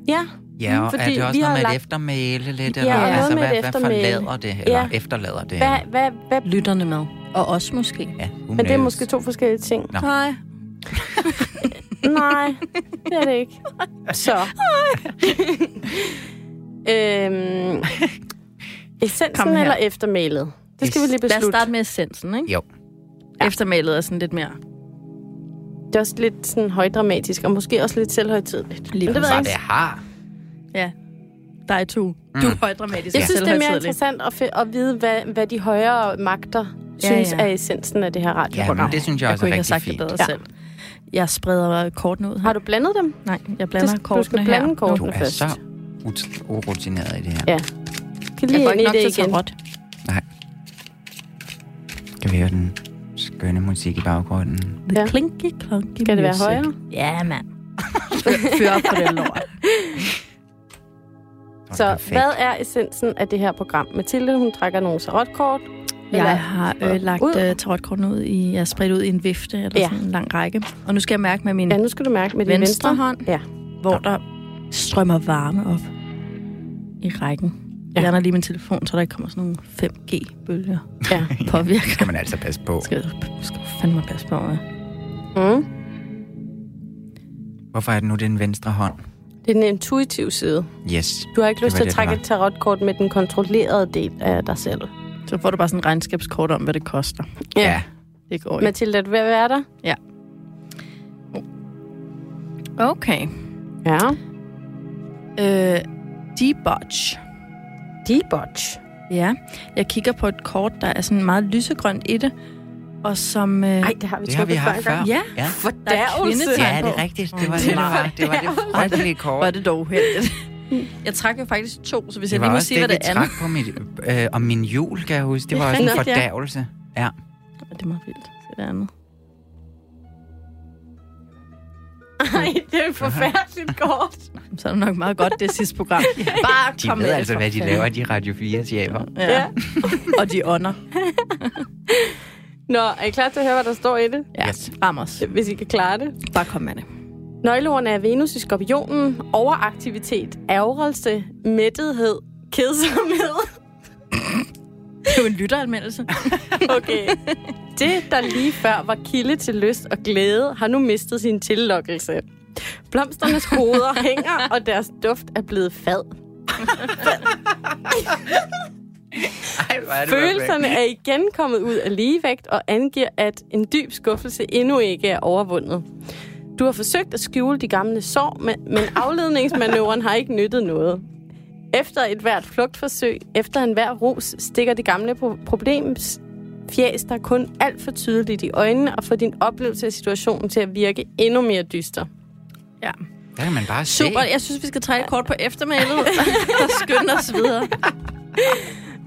[SPEAKER 1] Ja,
[SPEAKER 3] Ja, og
[SPEAKER 1] Fordi
[SPEAKER 3] er det også
[SPEAKER 1] vi
[SPEAKER 3] noget med
[SPEAKER 1] lagt-
[SPEAKER 3] et eftermæle lidt?
[SPEAKER 1] Ja,
[SPEAKER 3] eller,
[SPEAKER 1] noget
[SPEAKER 3] altså, hvad, hvad forlader det? Eller
[SPEAKER 1] Ja.
[SPEAKER 3] efterlader det?
[SPEAKER 1] hvad, hvad, hvad,
[SPEAKER 2] Lytterne med. Og os måske.
[SPEAKER 3] Ja,
[SPEAKER 1] men det er måske to forskellige ting.
[SPEAKER 3] Nå.
[SPEAKER 2] Nej.
[SPEAKER 1] Nej, det er det ikke. Så. øhm, essensen
[SPEAKER 2] Kom her.
[SPEAKER 1] eller eftermælet? Det skal vi lige
[SPEAKER 2] Lad os
[SPEAKER 1] beslutte.
[SPEAKER 2] starte med essensen, ikke?
[SPEAKER 3] Jo.
[SPEAKER 2] Ja. Eftermælet er sådan lidt mere...
[SPEAKER 1] Det er også lidt sådan højdramatisk, og måske også lidt selvhøjtidligt.
[SPEAKER 2] Lige
[SPEAKER 1] Men det ved
[SPEAKER 3] Så
[SPEAKER 1] jeg
[SPEAKER 3] det har.
[SPEAKER 2] Ja. Dig to. Du er højdramatisk.
[SPEAKER 1] Jeg synes, det er mere interessant at, fi- at vide, hvad, hvad de højere magter
[SPEAKER 2] Ja,
[SPEAKER 1] synes
[SPEAKER 2] ja.
[SPEAKER 1] er essensen af det her
[SPEAKER 3] Ja,
[SPEAKER 1] radioprogram.
[SPEAKER 3] men det synes jeg
[SPEAKER 2] Jeg
[SPEAKER 3] også
[SPEAKER 2] kunne
[SPEAKER 3] er
[SPEAKER 2] ikke have
[SPEAKER 3] rigtig
[SPEAKER 2] sagt det
[SPEAKER 3] fint.
[SPEAKER 2] bedre
[SPEAKER 1] Ja.
[SPEAKER 2] selv. Jeg spreder kortene ud her.
[SPEAKER 1] Har du blandet dem?
[SPEAKER 2] Nej, jeg blander
[SPEAKER 1] Du- du
[SPEAKER 2] kortene
[SPEAKER 1] skal
[SPEAKER 2] her.
[SPEAKER 1] blande
[SPEAKER 2] Nu.
[SPEAKER 1] kortene.
[SPEAKER 3] Du er
[SPEAKER 1] først.
[SPEAKER 3] så ut- urutineret i det her.
[SPEAKER 1] Ja. Kan
[SPEAKER 2] Jeg
[SPEAKER 1] lige
[SPEAKER 2] går
[SPEAKER 1] ind
[SPEAKER 2] ikke nok
[SPEAKER 1] det
[SPEAKER 2] til
[SPEAKER 1] igen.
[SPEAKER 2] tarot.
[SPEAKER 3] Kan vi høre den skønne musik i baggrunden?
[SPEAKER 2] The
[SPEAKER 1] Ja.
[SPEAKER 2] clinky clunky
[SPEAKER 1] Skal det være
[SPEAKER 2] music.
[SPEAKER 1] højere?
[SPEAKER 2] Ja, mand. Fyr, fyr op på det lort.
[SPEAKER 1] Så
[SPEAKER 3] Perfekt.
[SPEAKER 1] hvad er essensen af det her program? Mathilde, hun trækker nogle tarotkort. Eller-
[SPEAKER 2] Jeg har øh, lagt
[SPEAKER 1] Ud.
[SPEAKER 2] øh, tarotkortene ud i, jeg har spredt ud i en vifte, eller
[SPEAKER 1] Ja.
[SPEAKER 2] ja. sådan en lang række. Og nu skal jeg mærke med min
[SPEAKER 1] Ja, nu skal du mærke med din
[SPEAKER 2] venstre,
[SPEAKER 1] venstre.
[SPEAKER 2] hånd,
[SPEAKER 1] Ja.
[SPEAKER 2] hvor der strømmer varme op i rækken.
[SPEAKER 1] Ja.
[SPEAKER 2] Jeg lander lige min telefon, så der ikke kommer sådan nogle 5G-bølger
[SPEAKER 1] Ja.
[SPEAKER 2] påvirker.
[SPEAKER 3] skal man altså passe på.
[SPEAKER 2] Skal, skal fandme passe på med.
[SPEAKER 1] Mm.
[SPEAKER 3] Hvorfor er det nu den venstre hånd?
[SPEAKER 1] Det er den intuitive side.
[SPEAKER 3] Yes.
[SPEAKER 1] Du har ikke lyst til at trække et tarotkort med den kontrollerede del af dig selv.
[SPEAKER 2] Så får du bare sådan en regnskabskort om, hvad det koster.
[SPEAKER 3] Ja.
[SPEAKER 2] Det går ikke.
[SPEAKER 1] Mathilde, er at være der?
[SPEAKER 2] Okay.
[SPEAKER 1] Ja.
[SPEAKER 2] Øh, debauch.
[SPEAKER 1] Debauch.
[SPEAKER 2] Ja, jeg kigger på et kort, der er sådan meget lysegrønt i det, og som... Øh,
[SPEAKER 1] Ej, det har vi
[SPEAKER 3] Det har vi haft før.
[SPEAKER 2] Ja,
[SPEAKER 3] Ja.
[SPEAKER 2] er kvindetegn
[SPEAKER 3] Ja, det er rigtigt. Det var det, det var. Det var det frygtelige
[SPEAKER 2] Hvor er
[SPEAKER 3] kort.
[SPEAKER 2] det dog uheldigt. Jeg træk jo faktisk to, så hvis
[SPEAKER 3] Det
[SPEAKER 2] jeg
[SPEAKER 3] var
[SPEAKER 2] lige må
[SPEAKER 3] også
[SPEAKER 2] sige, hvad
[SPEAKER 3] det,
[SPEAKER 2] det
[SPEAKER 3] vi
[SPEAKER 2] andet...
[SPEAKER 3] trak på mit, øh, om min jul, kan jeg huske. Det
[SPEAKER 2] Det
[SPEAKER 3] var
[SPEAKER 2] er
[SPEAKER 3] også en
[SPEAKER 2] rigtigt, ja.
[SPEAKER 3] fordærvelse. Ja.
[SPEAKER 2] Det er meget vildt. Se det andet.
[SPEAKER 1] Nej, det er et forfærdeligt kort.
[SPEAKER 2] Så er det nok meget godt, det sidste program. Bare
[SPEAKER 3] De
[SPEAKER 2] kom
[SPEAKER 3] ved
[SPEAKER 2] med
[SPEAKER 3] altså,
[SPEAKER 2] det,
[SPEAKER 3] hvad de laver, de Radio 4-chefer.
[SPEAKER 2] fanden. Ja. og de ånder.
[SPEAKER 1] Nå, er I klar til at høre, hvad der står i det?
[SPEAKER 2] Ja,
[SPEAKER 3] Yes.
[SPEAKER 2] ram os.
[SPEAKER 1] Hvis I kan klare det.
[SPEAKER 2] Bare kom med det.
[SPEAKER 1] Nøgleordene er Venus i skorpionen, overaktivitet, ærgerelse, mættethed, kedsomhed.
[SPEAKER 2] Det er jo en lytteranmeldelse.
[SPEAKER 1] Okay. Det, der lige før var kilde til lyst og glæde, har nu mistet sin tillokkelse. Blomsternes hoveder hænger, og deres duft er blevet fad.
[SPEAKER 3] Ej, er det
[SPEAKER 1] Følelserne er igen kommet ud af ligevægt og angiver, at en dyb skuffelse endnu ikke er overvundet. Du har forsøgt at skjule de gamle sår, men, men afledningsmanøvren har ikke nyttet noget. Efter et hvert flugtforsøg, efter enhver ros, stikker det gamle pro- problems fjæs der kun alt for tydeligt i øjnene og får din oplevelse af situationen til at virke endnu mere dyster.
[SPEAKER 2] Ja.
[SPEAKER 3] Der kan man bare se.
[SPEAKER 2] Super, jeg synes, vi skal trække kort på eftermælet og skynde os videre.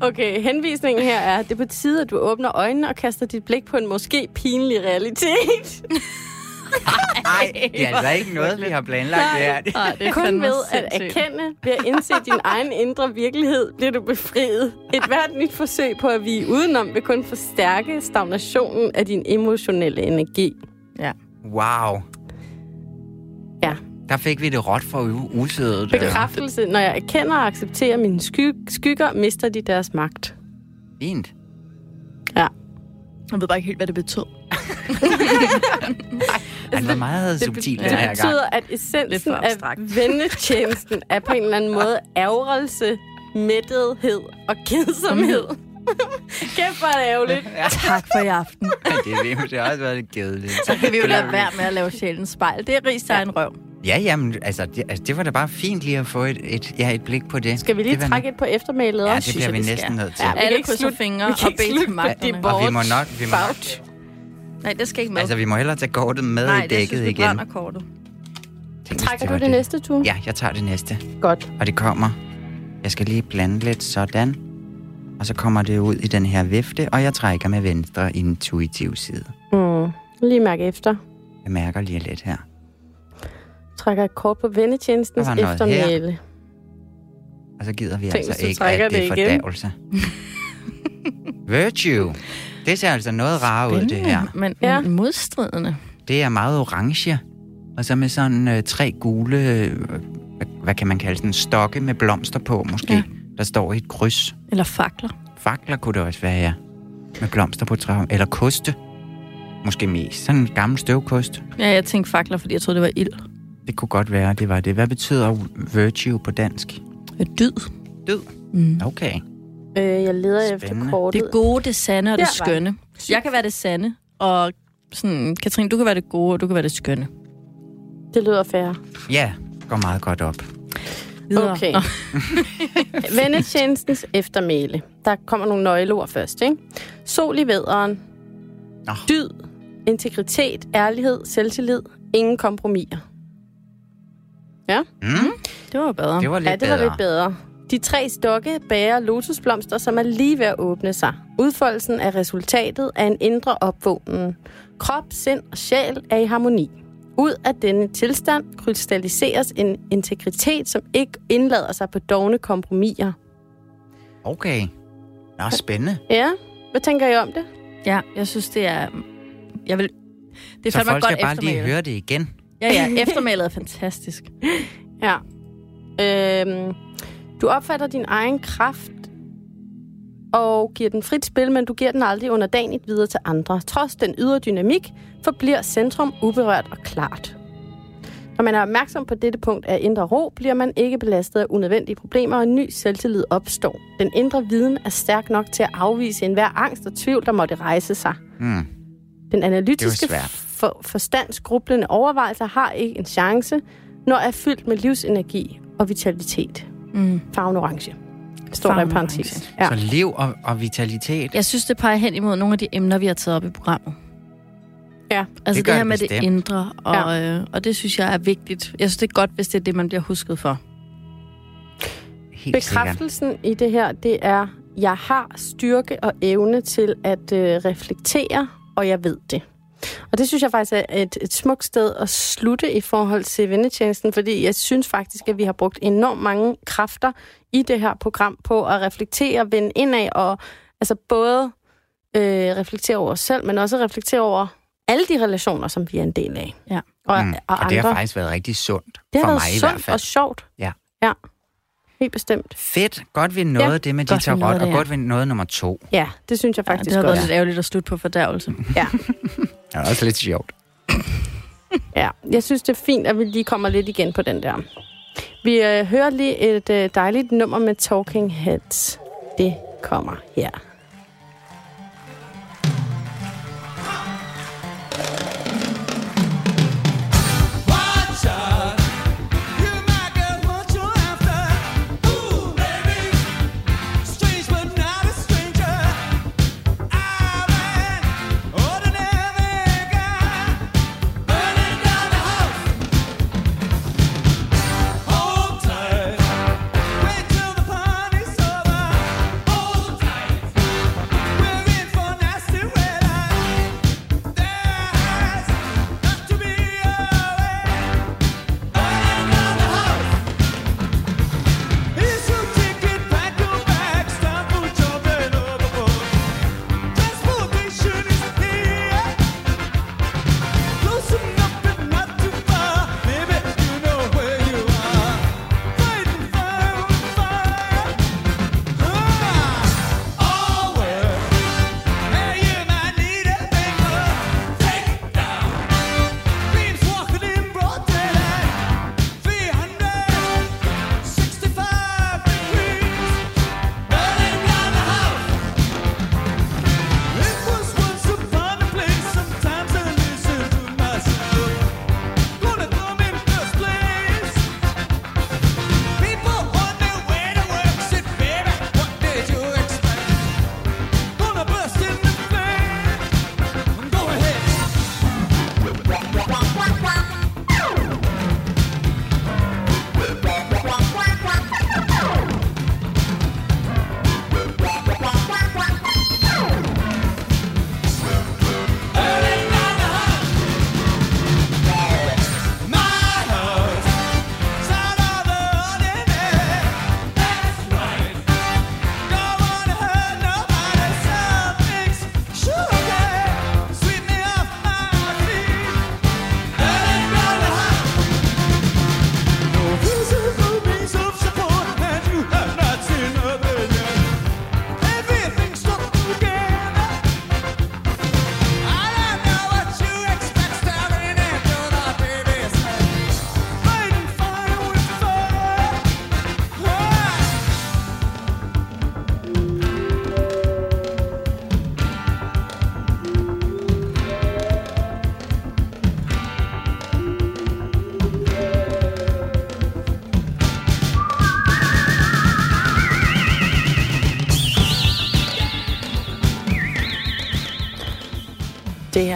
[SPEAKER 1] Okay, henvisningen her er, at det er på tide, at du åbner øjnene og kaster dit blik på en måske pinlig realitet.
[SPEAKER 3] Nej, det er altså ikke noget, vi har planlagt det her. Det-
[SPEAKER 2] er
[SPEAKER 1] Kun ved at
[SPEAKER 2] sindssygt.
[SPEAKER 1] erkende, ved at indse din egen indre virkelighed, bliver du befriet. Et hvert nyt forsøg på at vige udenom vil kun forstærke stagnationen af din emotionelle energi.
[SPEAKER 2] Ja.
[SPEAKER 3] Wow.
[SPEAKER 1] Ja.
[SPEAKER 3] Der fik vi det råt for usødet.
[SPEAKER 1] Bekræftelse. Når jeg erkender og accepterer mine sky- skygger, mister de deres magt.
[SPEAKER 3] Fint.
[SPEAKER 1] Ja.
[SPEAKER 2] Jeg ved bare ikke helt, hvad det betød.
[SPEAKER 3] Han var meget subtil den
[SPEAKER 1] Det
[SPEAKER 3] her gang.
[SPEAKER 1] betyder, at essensen af
[SPEAKER 2] abstrakt.
[SPEAKER 1] vennetjenesten er på en eller anden måde ærgerelse, mættethed og kedsomhed. Kæft, hvor er det ærgerligt.
[SPEAKER 2] Tak for i aften.
[SPEAKER 3] Ja, det, er, det har også været lidt kedeligt.
[SPEAKER 2] Så kan vi jo lade være med at lave sjælens spejl. Det er ris ja. en røv.
[SPEAKER 3] Ja, jamen, altså det, altså, det var da bare fint lige at få et, et, ja, et blik på det.
[SPEAKER 1] Skal vi lige
[SPEAKER 3] det
[SPEAKER 1] trække et på eftermælet
[SPEAKER 3] Ja, det bliver vi næsten nødt til.
[SPEAKER 1] Ja,
[SPEAKER 3] Ja,
[SPEAKER 1] vi kan
[SPEAKER 2] Alle
[SPEAKER 1] ikke
[SPEAKER 2] krydser
[SPEAKER 1] slutte-
[SPEAKER 2] fingre og
[SPEAKER 1] kan ikke
[SPEAKER 2] bed til magterne.
[SPEAKER 1] det
[SPEAKER 3] Og vi må nok... Vi må,
[SPEAKER 1] Bout.
[SPEAKER 2] Nej, det skal ikke med.
[SPEAKER 3] altså, vi må hellere tage kortet med
[SPEAKER 2] Nej,
[SPEAKER 3] i
[SPEAKER 2] det
[SPEAKER 3] dækket
[SPEAKER 2] synes
[SPEAKER 3] igen.
[SPEAKER 2] brænder kortet.
[SPEAKER 3] Tænk, hvis
[SPEAKER 1] Trækker du det næste, tur?
[SPEAKER 3] Ja, jeg tager det næste.
[SPEAKER 1] Godt.
[SPEAKER 3] Og det kommer... Jeg skal lige blande lidt sådan. Og så kommer det ud i den her vifte, og jeg trækker med venstre intuitiv side.
[SPEAKER 1] Mm. Lige mærke efter.
[SPEAKER 3] Jeg mærker lige lidt her.
[SPEAKER 1] Trækker et kort på
[SPEAKER 3] noget
[SPEAKER 1] eftermæle.
[SPEAKER 3] Og så gider vi
[SPEAKER 1] Tænk,
[SPEAKER 3] altså ikke, at det er
[SPEAKER 1] det
[SPEAKER 3] fordavelse. Virtue. Det ser altså noget rarere ud, det her.
[SPEAKER 2] Men
[SPEAKER 1] Ja.
[SPEAKER 2] modstridende.
[SPEAKER 3] Det er meget orange. Og så med sådan øh, tre gule, øh, hvad, kan man kalde sådan, stokke med blomster på, måske. Ja. Der står i et kryds.
[SPEAKER 2] Eller fakler.
[SPEAKER 3] Fakler kunne det også være, ja. Med blomster på træet. Eller koste. Måske mest. Sådan en gammel støvkost.
[SPEAKER 2] Ja, jeg tænkte fakler, fordi jeg troede, det var ild.
[SPEAKER 3] Det kunne godt være, det var det. Hvad betyder virtue på dansk?
[SPEAKER 2] Dyd.
[SPEAKER 3] Dyd.
[SPEAKER 2] Mm.
[SPEAKER 3] Okay.
[SPEAKER 1] Øh, jeg leder efter
[SPEAKER 3] Spændende.
[SPEAKER 1] kortet.
[SPEAKER 2] Det gode, det sande og det
[SPEAKER 1] Der var
[SPEAKER 2] skønne. Jeg kan være det sande, og sådan, Katrine, du kan være det gode, og du kan være det skønne.
[SPEAKER 1] Det lyder fair.
[SPEAKER 3] Ja, går meget godt op.
[SPEAKER 2] Videre.
[SPEAKER 1] Okay.
[SPEAKER 2] Nå.
[SPEAKER 1] Vennetjenestens eftermæle. Der kommer nogle nøgleord først, ikke? Sol i væderen.
[SPEAKER 3] Nå.
[SPEAKER 1] Dyd. Integritet. Ærlighed. Selvtillid. Ingen kompromiser.
[SPEAKER 3] Mm,
[SPEAKER 2] Det var bedre.
[SPEAKER 3] det var lidt
[SPEAKER 1] ja, det var
[SPEAKER 3] bedre.
[SPEAKER 1] lidt bedre. De tre stokke bærer lotusblomster, som er lige ved at åbne sig. Udfoldelsen af resultatet af en indre opvågning. Krop, sind og sjæl er i harmoni. Ud af denne tilstand krystalliseres en integritet, som ikke indlader sig på dogne kompromiser.
[SPEAKER 3] Okay. Nå, spændende.
[SPEAKER 1] Ja, hvad tænker I om det?
[SPEAKER 2] Ja, jeg synes, det er... Jeg vil... Det er
[SPEAKER 3] Så folk
[SPEAKER 2] godt
[SPEAKER 3] skal bare lige høre det igen.
[SPEAKER 2] Ja, ja, eftermælet er fantastisk.
[SPEAKER 1] Ja. Øhm, du opfatter din egen kraft og giver den frit spil, men du giver den aldrig underdanigt videre til andre. Trods den ydre dynamik forbliver centrum uberørt og klart. Når man er opmærksom på dette punkt af indre ro, bliver man ikke belastet af unødvendige problemer, og en ny selvtillid opstår. Den indre viden er stærk nok til at afvise enhver angst og tvivl, der måtte rejse sig.
[SPEAKER 3] Mm.
[SPEAKER 1] Den analytiske for, forstandsgrublende overvejelser har ikke en chance, når er fyldt med livsenergi og vitalitet.
[SPEAKER 2] Mm.
[SPEAKER 1] Farven orange. Står der i
[SPEAKER 2] Farven
[SPEAKER 1] parentes.
[SPEAKER 3] Ja. Så liv og, og vitalitet.
[SPEAKER 2] Jeg synes, det peger hen imod nogle af de emner, vi har taget op i programmet.
[SPEAKER 1] Ja.
[SPEAKER 2] Altså
[SPEAKER 3] Det
[SPEAKER 2] det,
[SPEAKER 3] gør
[SPEAKER 2] det her
[SPEAKER 3] det
[SPEAKER 2] med
[SPEAKER 3] bestemt.
[SPEAKER 2] det indre, og, ja. øh, og det synes jeg er vigtigt. Jeg synes, det er godt, hvis det er det, man bliver husket for.
[SPEAKER 3] Helt sikkert.
[SPEAKER 1] Bekræftelsen i det her, det er, jeg har styrke og evne til at øh, reflektere, og jeg ved det. Og det synes jeg faktisk er et, et smukt sted at slutte i forhold til vennetjenesten, fordi jeg synes faktisk, at vi har brugt enormt mange kræfter i det her program på at reflektere, vende indad og altså både øh, reflektere over os selv, men også reflektere over alle de relationer, som vi er en del af.
[SPEAKER 2] Ja.
[SPEAKER 1] Og,
[SPEAKER 3] Mm.
[SPEAKER 1] og,
[SPEAKER 3] Og det
[SPEAKER 1] andre.
[SPEAKER 3] har faktisk været rigtig sundt.
[SPEAKER 1] det har
[SPEAKER 3] for
[SPEAKER 1] været
[SPEAKER 3] mig i
[SPEAKER 1] sundt
[SPEAKER 3] hvert fald.
[SPEAKER 1] og sjovt.
[SPEAKER 3] Ja.
[SPEAKER 1] Ja, helt bestemt.
[SPEAKER 3] Fedt. Godt vi nåede
[SPEAKER 1] Ja,
[SPEAKER 3] ja, det med
[SPEAKER 2] godt, nåede
[SPEAKER 3] tarot,
[SPEAKER 2] det,
[SPEAKER 3] og
[SPEAKER 2] ja.
[SPEAKER 3] godt vi nåede nummer to.
[SPEAKER 1] Ja, det synes jeg
[SPEAKER 2] Ja,
[SPEAKER 1] faktisk
[SPEAKER 2] det har
[SPEAKER 1] godt.
[SPEAKER 2] været lidt ærgerligt at slutte på fordærvelse.
[SPEAKER 1] Ja.
[SPEAKER 3] Det er også lidt sjovt.
[SPEAKER 1] Ja, jeg synes, det er fint, at vi lige kommer lidt igen på den der. Vi øh, hører lige et øh, dejligt nummer med Talking Heads. Det kommer her.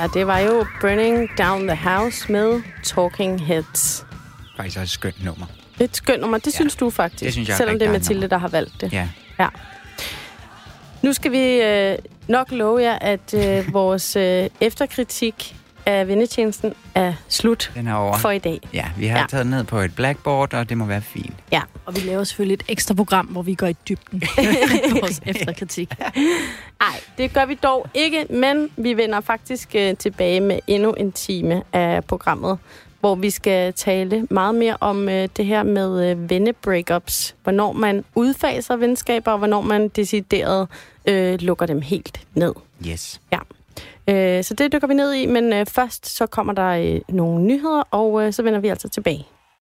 [SPEAKER 1] Her, det var jo Burning Down the House med Talking Heads.
[SPEAKER 3] Faktisk også et skønt nummer.
[SPEAKER 1] Et skønt nummer, det synes du faktisk.
[SPEAKER 3] det synes jeg
[SPEAKER 1] Selvom
[SPEAKER 3] et
[SPEAKER 1] det er Mathilde,
[SPEAKER 3] dejligt
[SPEAKER 1] der har valgt det.
[SPEAKER 3] Ja.
[SPEAKER 1] Ja. Nu skal vi øh, nok love jer, at øh, vores øh, efterkritik af vendetjenesten er slut
[SPEAKER 3] Den er over.
[SPEAKER 1] for i dag.
[SPEAKER 3] Ja, vi har
[SPEAKER 1] Ja.
[SPEAKER 3] ja. taget ned på et blackboard, og det må være fint.
[SPEAKER 1] Ja.
[SPEAKER 2] Og vi laver selvfølgelig et ekstra program, hvor vi går i dybden på vores efterkritik.
[SPEAKER 1] Nej, det gør vi dog ikke, men vi vender faktisk øh, tilbage med endnu en time af programmet, hvor vi skal tale meget mere om øh, det her med øh, venne-breakups. Hvornår man udfaser venskaber, og hvornår man decideret øh, lukker dem helt ned.
[SPEAKER 3] Yes.
[SPEAKER 1] Øh, så det dykker vi ned i, men øh, først så kommer der øh, nogle nyheder, og øh, så vender vi altså tilbage.